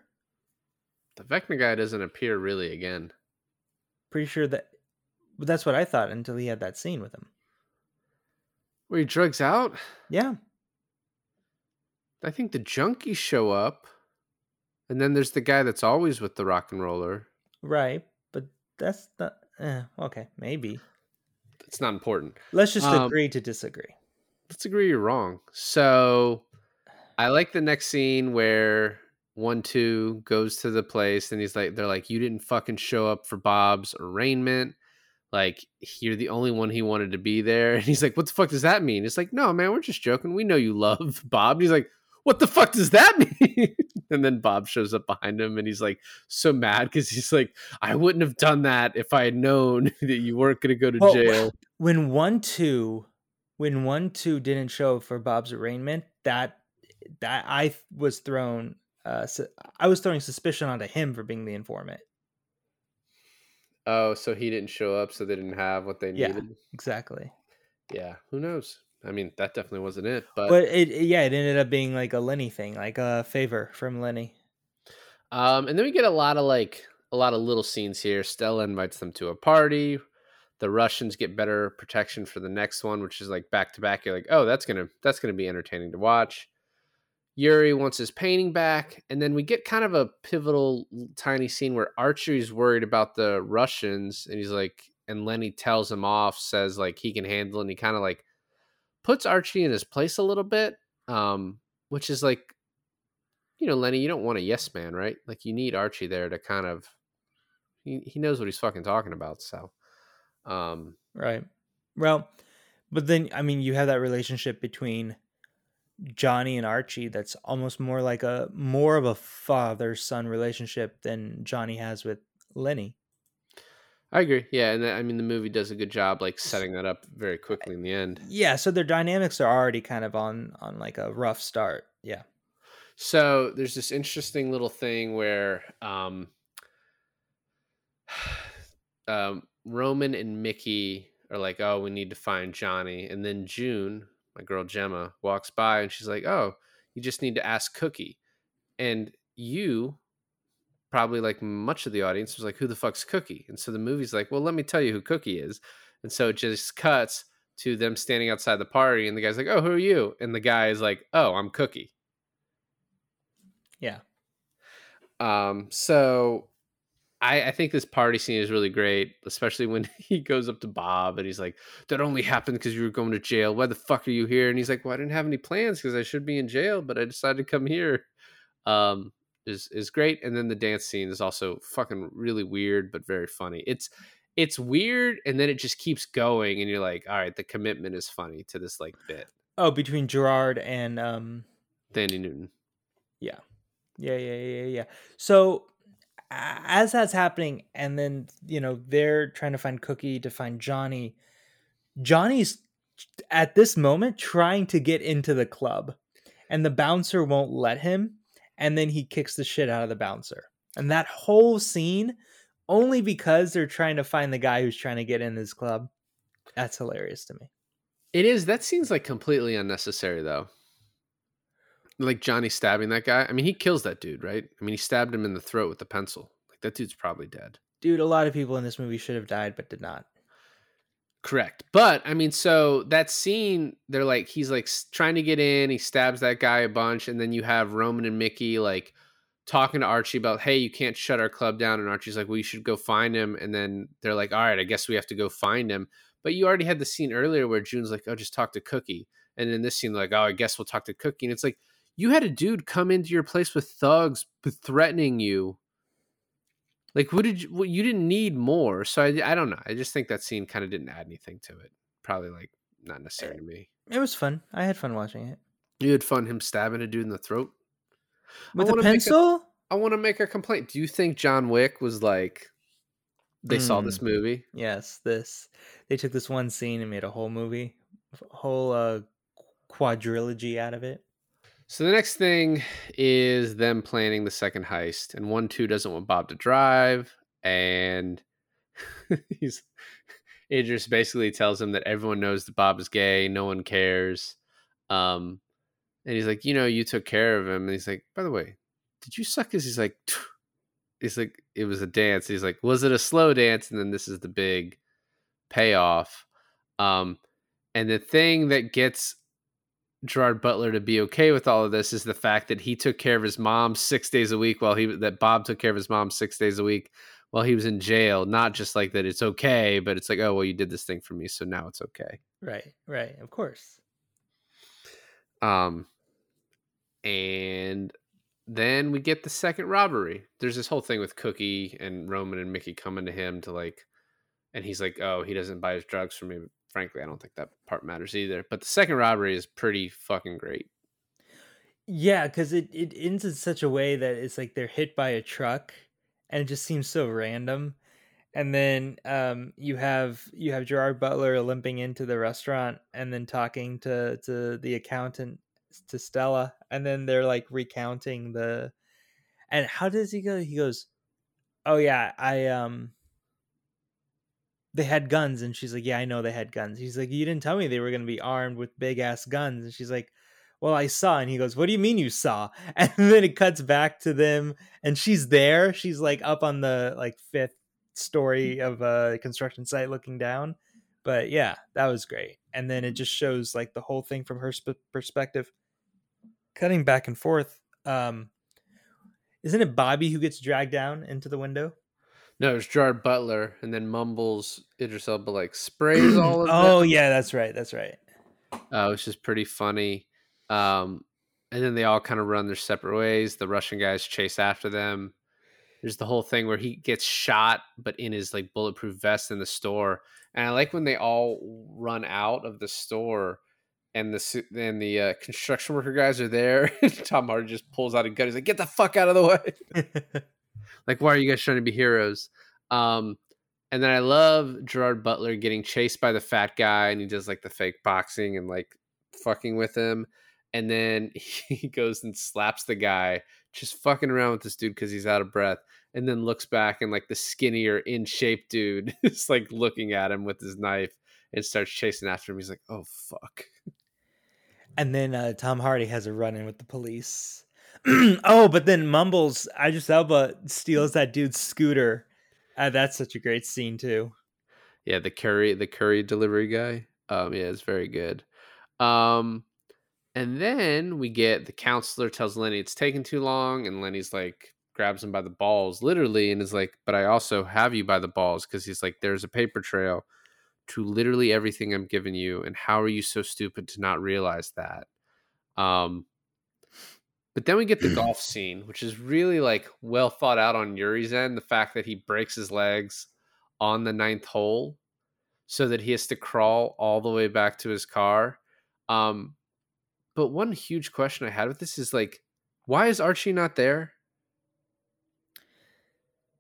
S1: The Vecna guy doesn't appear really again.
S2: pretty sure that but that's what i thought until he had that scene with him
S1: Where he drugs out?
S2: yeah
S1: I think the junkies show up. And then there's the guy that's always with the rock and roller.
S2: Right but that's not eh, okay maybe
S1: It's not important.
S2: let's just
S1: Um,
S2: agree to disagree
S1: Let's agree you're wrong. So I like the next scene where one two goes to the place and he's like they're like, You didn't fucking show up for Bob's arraignment. Like you're the only one he wanted to be there. And he's like, What the fuck does that mean? It's like, No, man, we're just joking. We know you love Bob. And he's like, What the fuck does that mean? and then Bob shows up behind him and he's like so mad because he's like, I wouldn't have done that if I had known that you weren't gonna go to
S2: Well,
S1: jail.
S2: when one two when one two didn't show for bob's arraignment that that i was thrown uh su- i was throwing suspicion onto him for being the informant
S1: Oh, so he didn't show up, so they didn't have what they needed.
S2: Yeah.
S1: needed.
S2: Exactly.
S1: Yeah, who knows? I mean, that definitely wasn't it. But,
S2: But it yeah, it ended up being like a Lenny thing, like a favor from Lenny.
S1: um, and then we get a lot of like a lot of little scenes here. Stella invites them to a party. The Russians get better protection for the next one, which is like back to back. You're like, oh, that's gonna that's gonna be entertaining to watch. Yuri wants his painting back, and then we get kind of a pivotal tiny scene where Archie's worried about the Russians, and he's like, and Lenny tells him off, says like he can handle, it, and he kind of like puts Archie in his place a little bit, um, which is like, you know, Lenny, you don't want a yes man, right? Like you need Archie there to kind of, he he knows what he's fucking talking about, so, um,
S2: Right. Well, but then I mean, you have that relationship between Johnny and Archie that's almost more like a more of a father son relationship than Johnny has with Lenny.
S1: I agree, yeah, and I mean the movie does a good job like setting that up very quickly in the end.
S2: Yeah, so their dynamics are already kind of on on like a rough start. Yeah.
S1: So there's this interesting little thing where um, um, Roman and Mickey are like, "Oh, we need to find Johnny," and then June, my girl Gemma, walks by and she's like, "Oh, you just need to ask Cookie," and you probably like much of the audience was like, "Who the fuck's Cookie?" And so the movie's like, "Well, let me tell you who Cookie is," and so it just cuts to them standing outside the party, and the guy's like, "Oh, who are you?" And the guy is like, "Oh, I'm Cookie."
S2: Yeah.
S1: Um, so I, I think this party scene is really great, especially when he goes up to Bob and he's like, "That only happened because you were going to jail. Why the fuck are you here?" And he's like, "Well, I didn't have any plans because I should be in jail, but I decided to come here." Um, is is great, and then the dance scene is also fucking really weird but very funny. It's it's weird, and then it just keeps going, and you're like, "All right, the commitment is funny to this like bit."
S2: Oh, between Gerard and um
S1: Danny Newton.
S2: yeah. Yeah, yeah, yeah, yeah. So as that's happening and then, you know, they're trying to find Cookie to find Johnny. Johnny's at this moment trying to get into the club and the bouncer won't let him and then he kicks the shit out of the bouncer. And that whole scene only because they're trying to find the guy who's trying to get in this club. That's hilarious to me.
S1: It is. That seems like completely unnecessary, though. Like Johnny stabbing that guy. I mean, he kills that dude, right? I mean, he stabbed him in the throat with the pencil. Like that dude's probably dead.
S2: Dude, a lot of people in this movie should have died but did not.
S1: Correct. But I mean, so that scene, they're like, he's like trying to get in. He stabs that guy a bunch, and then you have Roman and Mickey like talking to Archie about, hey, you can't shut our club down. And Archie's like, well, you should go find him. And then they're like, all right, I guess we have to go find him. But you already had the scene earlier where June's like, oh, just talk to Cookie. And then this scene, like, oh, I guess we'll talk to Cookie. And it's like, you had a dude come into your place with thugs threatening you. Like, what did you, what, you didn't need more. So I, I don't know. I just think that scene kind of didn't add anything to it. Probably like not necessary to me.
S2: It was fun. I had fun watching it.
S1: You had fun him stabbing a dude in the throat.
S2: With a pencil?
S1: I want to make a complaint. Do you think John Wick was like they saw
S2: Mm.
S1: this movie?
S2: Yes, this they took this one scene and made a whole movie, whole uh quadrilogy out of it.
S1: So the next thing is them planning the second heist, and one two doesn't want Bob to drive, and he's Idris basically tells him that everyone knows that Bob is gay, no one cares, um, and he's like, you know, you took care of him, and he's like, by the way, did you suck his? He's like, he's like, it was a dance. He's like, was it a slow dance? And then this is the big payoff, um, and the thing that gets Gerard Butler to be okay with all of this is the fact that he took care of his mom six days a week while he that Bob took care of his mom six days a week while he was in jail. Not just like that it's okay, but it's like, oh well, you did this thing for me, so now it's okay.
S2: Right, right, of course.
S1: Um, and then we get the second robbery. There's this whole thing with Cookie and Roman and Mickey coming to him to like, and he's like, oh, he doesn't buy his drugs from me. Frankly, I don't think that part matters either. But the second robbery is pretty fucking great.
S2: Yeah, because it, it ends in such a way that it's like they're hit by a truck and it just seems so random. And then um you have you have Gerard Butler limping into the restaurant and then talking to to the accountant to Stella and then they're like recounting the and how does he go? He goes, Oh yeah, I um they had guns and she's like yeah i know they had guns. He's like you didn't tell me they were going to be armed with big ass guns. And she's like well i saw. And he goes what do you mean you saw? And then it cuts back to them and she's there. She's like up on the like fifth story of a construction site looking down. But yeah that was great. And then it just shows like the whole thing from her sp- perspective. Cutting back and forth um isn't it bobby who gets dragged down into the window
S1: No, it's Gerard Butler, and then Mumbles Idris Elba like sprays all of
S2: oh
S1: them.
S2: yeah that's right that's right
S1: uh, which is pretty funny. Um, and then they all kind of run their separate ways. The Russian guys chase after them. There's the whole thing where he gets shot, but in his like bulletproof vest in the store. And I like when they all run out of the store, and the and the uh, construction worker guys are there. Tom Hardy just pulls out a gun. He's like, "Get the fuck out of the way!" like, why are you guys trying to be heroes? Um, and then I love Gerard Butler getting chased by the fat guy, and he does like the fake boxing and like fucking with him. And then he goes and slaps the guy, just fucking around with this dude because he's out of breath. And then looks back, and like the skinnier, in shape dude is like looking at him with his knife and starts chasing after him. He's like, oh, fuck.
S2: And then uh, Tom Hardy has a run in with the police. oh, but then Mumbles, Idris Elba steals that dude's scooter. Uh, that's such a great scene too.
S1: Yeah, the curry, the curry delivery guy. Um, yeah, it's very good. Um, and then we get the counselor tells Lenny it's taking too long, and Lenny's like grabs him by the balls, literally, and is like, "But I also have you by the balls," because he's like, "There's a paper trail to literally everything I'm giving you, and how are you so stupid to not realize that?" Um, but then we get the golf scene, which is really like well thought out on Yuri's end. The fact that he breaks his legs on the ninth hole so that he has to crawl all the way back to his car. Um, but one huge question I had with this is like, why is Archie not there?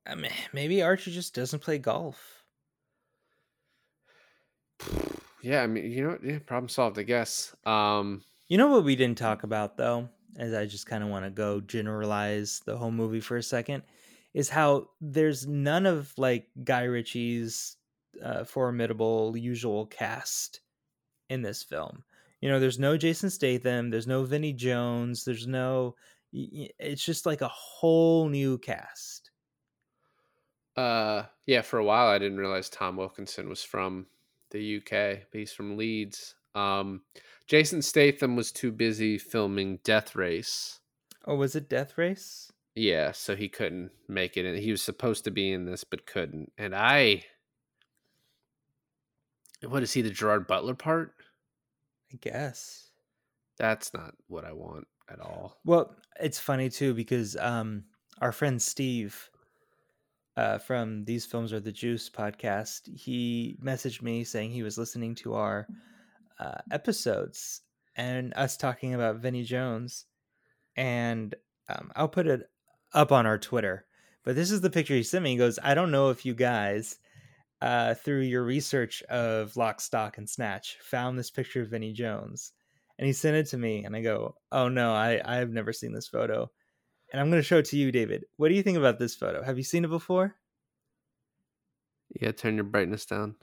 S2: I mean, maybe Archie just doesn't play golf.
S1: Yeah, I mean, you know, yeah, problem solved, I guess. Um,
S2: You know what we didn't talk about though, as I just kind of want to go generalize the whole movie for a second, is how there's none of like Guy Ritchie's uh, formidable usual cast in this film. You know, there's no Jason Statham, there's no Vinnie Jones, there's no. It's just like a whole new cast.
S1: uh, yeah, for a while I didn't realize Tom Wilkinson was from the UK, he's from Leeds. Um, Jason Statham was too busy filming Death Race.
S2: Oh, was it Death Race?
S1: Yeah, so he couldn't make it. And he was supposed to be in this, but couldn't. And I, what is he? The Gerard Butler part?
S2: I guess.
S1: That's not what I want at all.
S2: Well, it's funny too because um, our friend Steve uh, from These Films Are the Juice podcast, he messaged me saying he was listening to our uh, episodes and us talking about Vinnie Jones. And um, I'll put it up on our Twitter. But this is the picture he sent me. He goes, I don't know if you guys, uh, through your research of Lock, Stock, and Snatch, found this picture of Vinnie Jones and he sent it to me and i go oh no i i have never seen this photo and i'm going to show it to you david what do you think about this photo have you seen it before
S1: Yeah, turn your brightness down.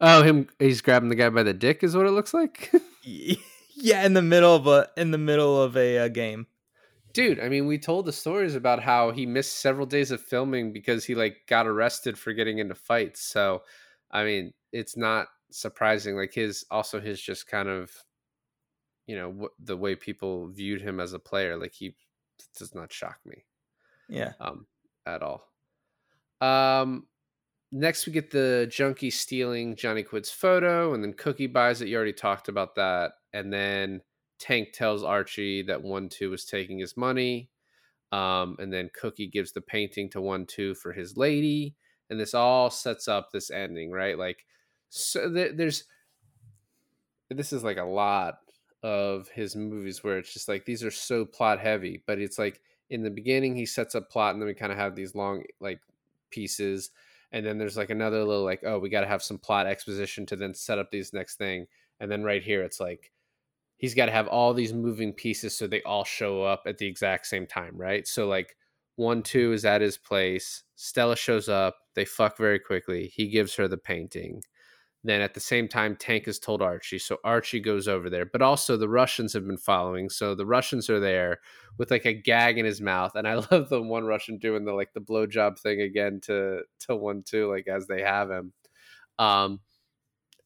S1: Oh, him he's grabbing the guy by the dick is what it looks like.
S2: yeah in the middle of a in the middle of a, uh game
S1: Dude, I mean, we told the stories about how he missed several days of filming because he like got arrested for getting into fights. So, I mean, it's not surprising like his also his just kind of you know, w- the way people viewed him as a player, like he does not shock me.
S2: yeah
S1: um, at all. Um, next we get the junkie stealing Johnny Quid's photo, and then Cookie buys it. You already talked about that, and then Tank tells Archie that One Two was taking his money, um, and then Cookie gives the painting to One Two for his lady, and this all sets up this ending, right? Like, so there, there's this is like a lot of his movies where it's just like these are so plot heavy, but it's like in the beginning he sets up plot and then we kind of have these long like pieces and then there's like another little like oh we got to have some plot exposition to then set up these next thing and then right here it's like he's got to have all these moving pieces so they all show up at the exact same time right so like One two is at his place. Stella shows up. They fuck very quickly. He gives her the painting. Then at the same time, Tank has told Archie. So Archie goes over there. But also the Russians have been following. So the Russians are there with like a gag in his mouth. And I love the one Russian doing the like the blowjob thing again to to one two, like as they have him. Um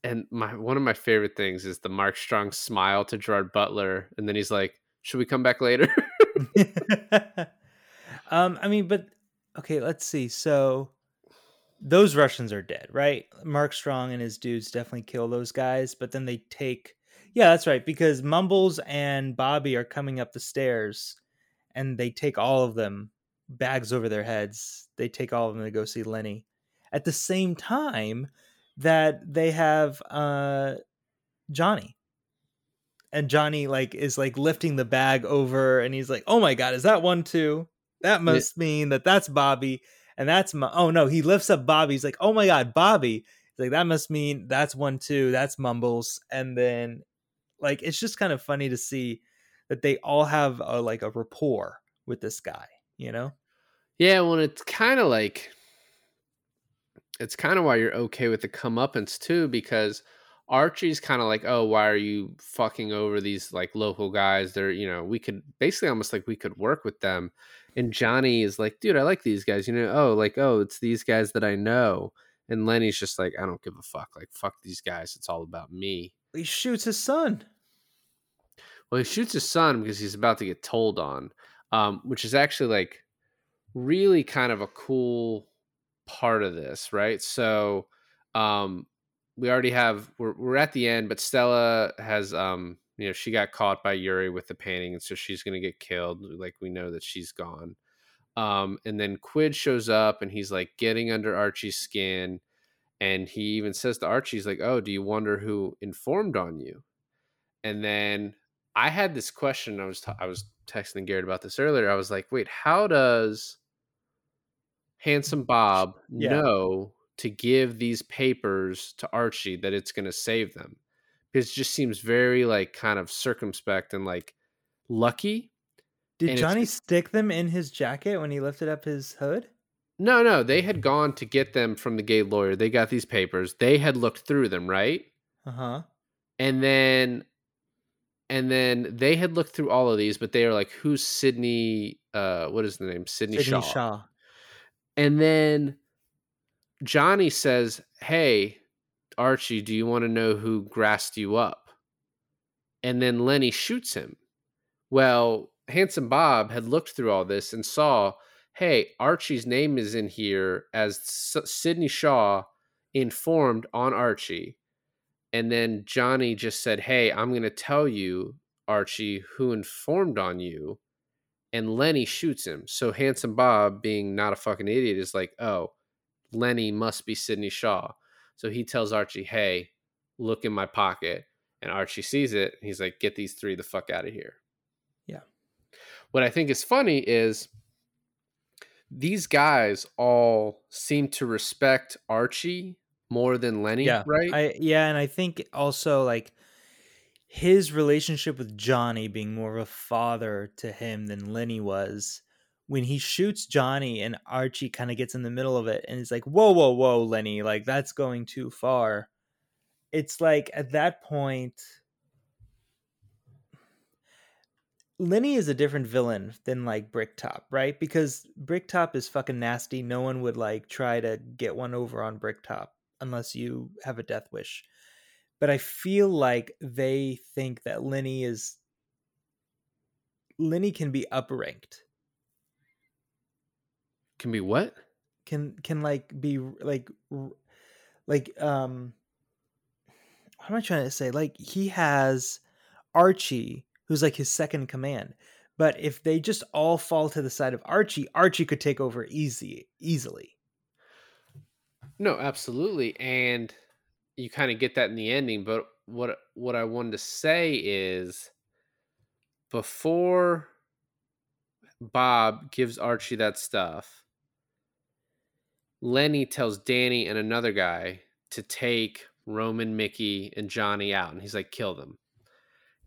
S1: and my one of my favorite things is the Mark Strong smile to Gerard Butler, and then he's like, "Should we come back later?"
S2: um, I mean, but okay, let's see. So those Russians are dead, right? Mark Strong and his dudes definitely kill those guys, but then they take Yeah, that's right, because Mumbles and Bobby are coming up the stairs and they take all of them, bags over their heads. They take all of them to go see Lenny. At the same time that they have uh Johnny. And Johnny like is like lifting the bag over and he's like, "Oh my god, is that one too?" That must mean that that's Bobby and that's my oh no he lifts up bobby he's like oh my god bobby he's like that must mean that's one too that's mumbles and then like it's just kind of funny to see that they all have a like a rapport with this guy you know
S1: Yeah, well, it's kind of like it's kind of why you're okay with the comeuppance too, because Archie's kind of like, oh, why are you fucking over these like local guys? They're, you know, we could basically almost like we could work with them. And Johnny is like, dude, I like these guys. You know, oh, like, oh, it's these guys that I know. And Lenny's just like, I don't give a fuck. Like, fuck these guys. It's all about me.
S2: he shoots his son
S1: Well, he shoots his son because he's about to get told on, um, which is actually like really kind of a cool part of this, right? So, um, we already have we're we're at the end, but Stella has um, you know, she got caught by Yuri with the painting, and so she's gonna get killed. Like we know that she's gone. Um, and then Quid shows up and he's like getting under Archie's skin, and he even says to Archie, he's like, "Oh, do you wonder who informed on you?" And then I had this question. I was t- I was texting Garrett about this earlier. I was like, "Wait, how does handsome Bob
S2: Yeah.
S1: know to give these papers to Archie that it's going to save them?" Because it just seems very like kind of circumspect and like lucky.
S2: did
S1: And
S2: johnny stick them in his jacket when he lifted up his hood
S1: No, no, they had gone to get them from the gay lawyer. They got these papers. They had looked through them, right?
S2: uh-huh
S1: and then and then they had looked through all of these but they are like who's sidney uh what is the name sydney,
S2: Sidney
S1: shaw.
S2: shaw
S1: and then johnny says hey archie do you want to know who grassed you up and then lenny shoots him well handsome bob had looked through all this and saw hey archie's name is in here as S- sidney shaw informed on archie and then Johnny just said, "Hey, I'm going to tell you, Archie, who informed on you." And Lenny shoots him. So handsome Bob, being not a fucking idiot, is like, "Oh, Lenny must be Sidney Shaw." So he tells Archie, "Hey, look in my pocket." And Archie sees it. He's like, "Get these three the fuck out of here."
S2: Yeah.
S1: What I think is funny is these guys all seem to respect Archie more than Lenny,
S2: yeah
S1: right?
S2: i yeah and i think also like his relationship with johnny being more of a father to him than lenny was when he shoots johnny and archie kind of gets in the middle of it and he's like whoa whoa whoa lenny like that's going too far it's like at that point lenny is a different villain than like bricktop right because bricktop is fucking nasty no one would like try to get one over on bricktop unless you have a death wish. But I feel like they think that Lenny is Lenny can be upranked.
S1: Can be what?
S2: Can can like be like like um what am I trying to say? Like he has Archie, who's like his second command. But if they just all fall to the side of Archie, Archie could take over easy easily.
S1: No, absolutely, and you kind of get that in the ending. But what what I wanted to say is, before Bob gives Archie that stuff, Lenny tells Danny and another guy to take Roman, Mickey, and Johnny out, and he's like, "Kill them."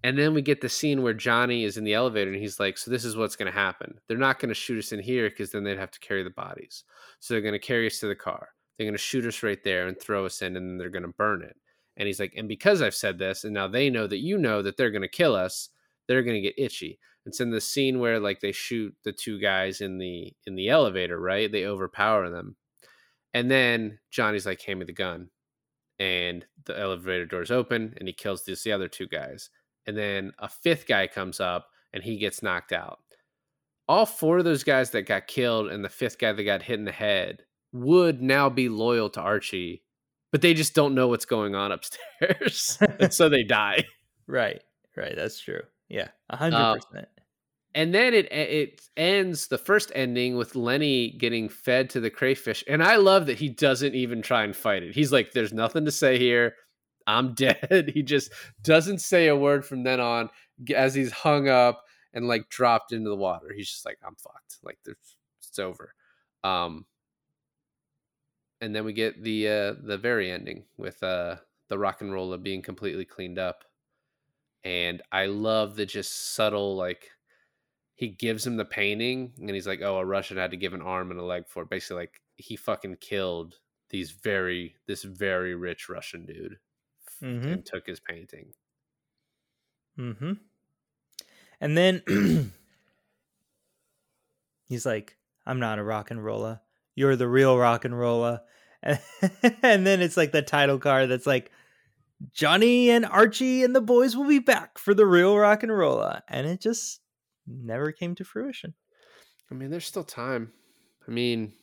S1: And then we get the scene where Johnny is in the elevator and he's like, So this is what's going to happen. They're not going to shoot us in here because then they'd have to carry the bodies. So they're going to carry us to the car. They're going to shoot us right there and throw us in and then they're going to burn it. And he's like, And because I've said this and now they know that you know that they're going to kill us, they're going to get itchy. It's in the scene where like they shoot the two guys in the in the elevator, right? They overpower them. And then Johnny's like, Hand me the gun. And the elevator doors open and he kills these the other two guys and then a fifth guy comes up and he gets knocked out. All four of those guys that got killed and the fifth guy that got hit in the head would now be loyal to Archie, but they just don't know what's going on upstairs. and so they die.
S2: Right. Right. That's true. Yeah. A hundred
S1: Uh,
S2: percent.
S1: And then it it ends the first ending with Lenny getting fed to the crayfish. And I love that he doesn't even try and fight it. He's like, there's nothing to say here. I'm dead. He just doesn't say a word from then on as he's hung up and like dropped into the water. He's just like, I'm fucked. Like it's over. Um and then we get the uh the very ending with uh the rock and roller being completely cleaned up. And I love the just subtle like he gives him the painting and he's like, Oh, a Russian had to give an arm and a leg for it. Basically like he fucking killed these very this very rich Russian dude
S2: Mhm.
S1: and took his painting.
S2: Mm-hmm. And then he's like, I'm not a rock and roller. You're the real rock and roller. And, then it's like the title card that's like, Johnny and Archie and the boys will be back for the real rock and roller. And it just never came to fruition.
S1: I mean, there's still time. I mean,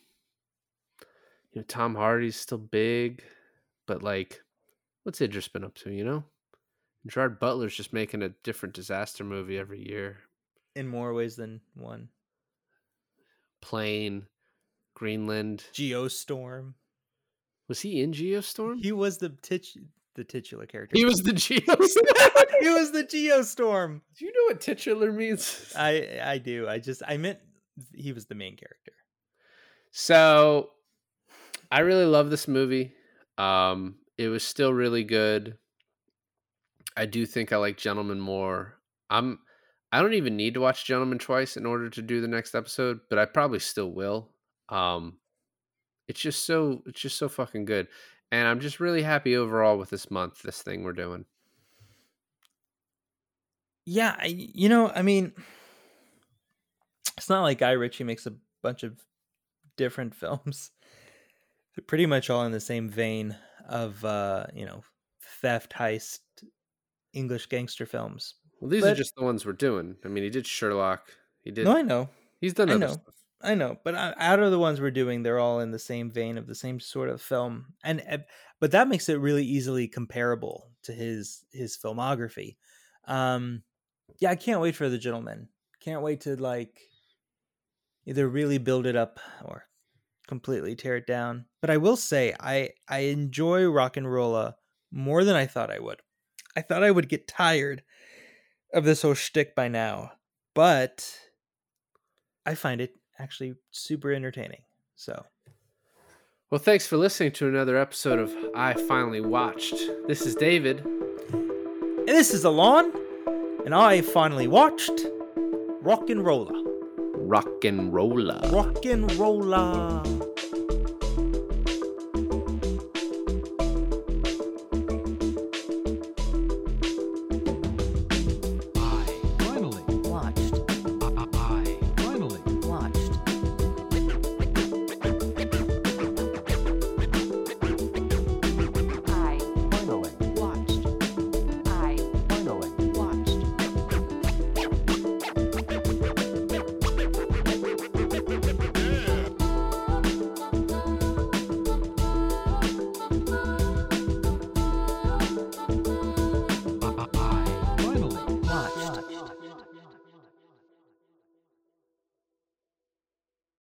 S1: you know, Tom Hardy's still big, but like, what's Idris been up to? You know, Gerard Butler's just making a different disaster movie every year.
S2: In more ways than one.
S1: Plane, Greenland.
S2: Geostorm.
S1: Was he in Geostorm?
S2: He was the tit- the titular character.
S1: He was the Geostorm.
S2: he was the Geostorm.
S1: Do you know what titular means?
S2: I I do. I just I meant he was the main character.
S1: So I really love this movie. Um it was still really good. I do think I like Gentlemen more. I'm I don't even need to watch Gentlemen twice in order to do the next episode, but I probably still will. Um it's just so it's just so fucking good. And I'm just really happy overall with this month, this thing we're doing.
S2: Yeah, I, you know, I mean, it's not like Guy Ritchie makes a bunch of different films. They're pretty much all in the same vein of uh, you know, theft, heist, English gangster films.
S1: Well, these are just the ones we're doing. I mean, he did Sherlock. He did
S2: No, I know.
S1: He's done
S2: I know.
S1: stuff.
S2: I know, but out of the ones we're doing, they're all in the same vein of the same sort of film, and uh, but that makes it really easily comparable to his his filmography. Um, yeah, I can't wait for the gentlemen. Can't wait to like either really build it up or completely tear it down. But I will say, I I enjoy rock and rolla more than I thought I would. I thought I would get tired of this whole shtick by now, but I find it actually super entertaining. So
S1: Well, thanks for listening to another episode of I Finally Watched. This is David.
S2: and this is Alain, and I finally watched Rock and Roller.
S1: Rock and Roller.
S2: Rock and Roller.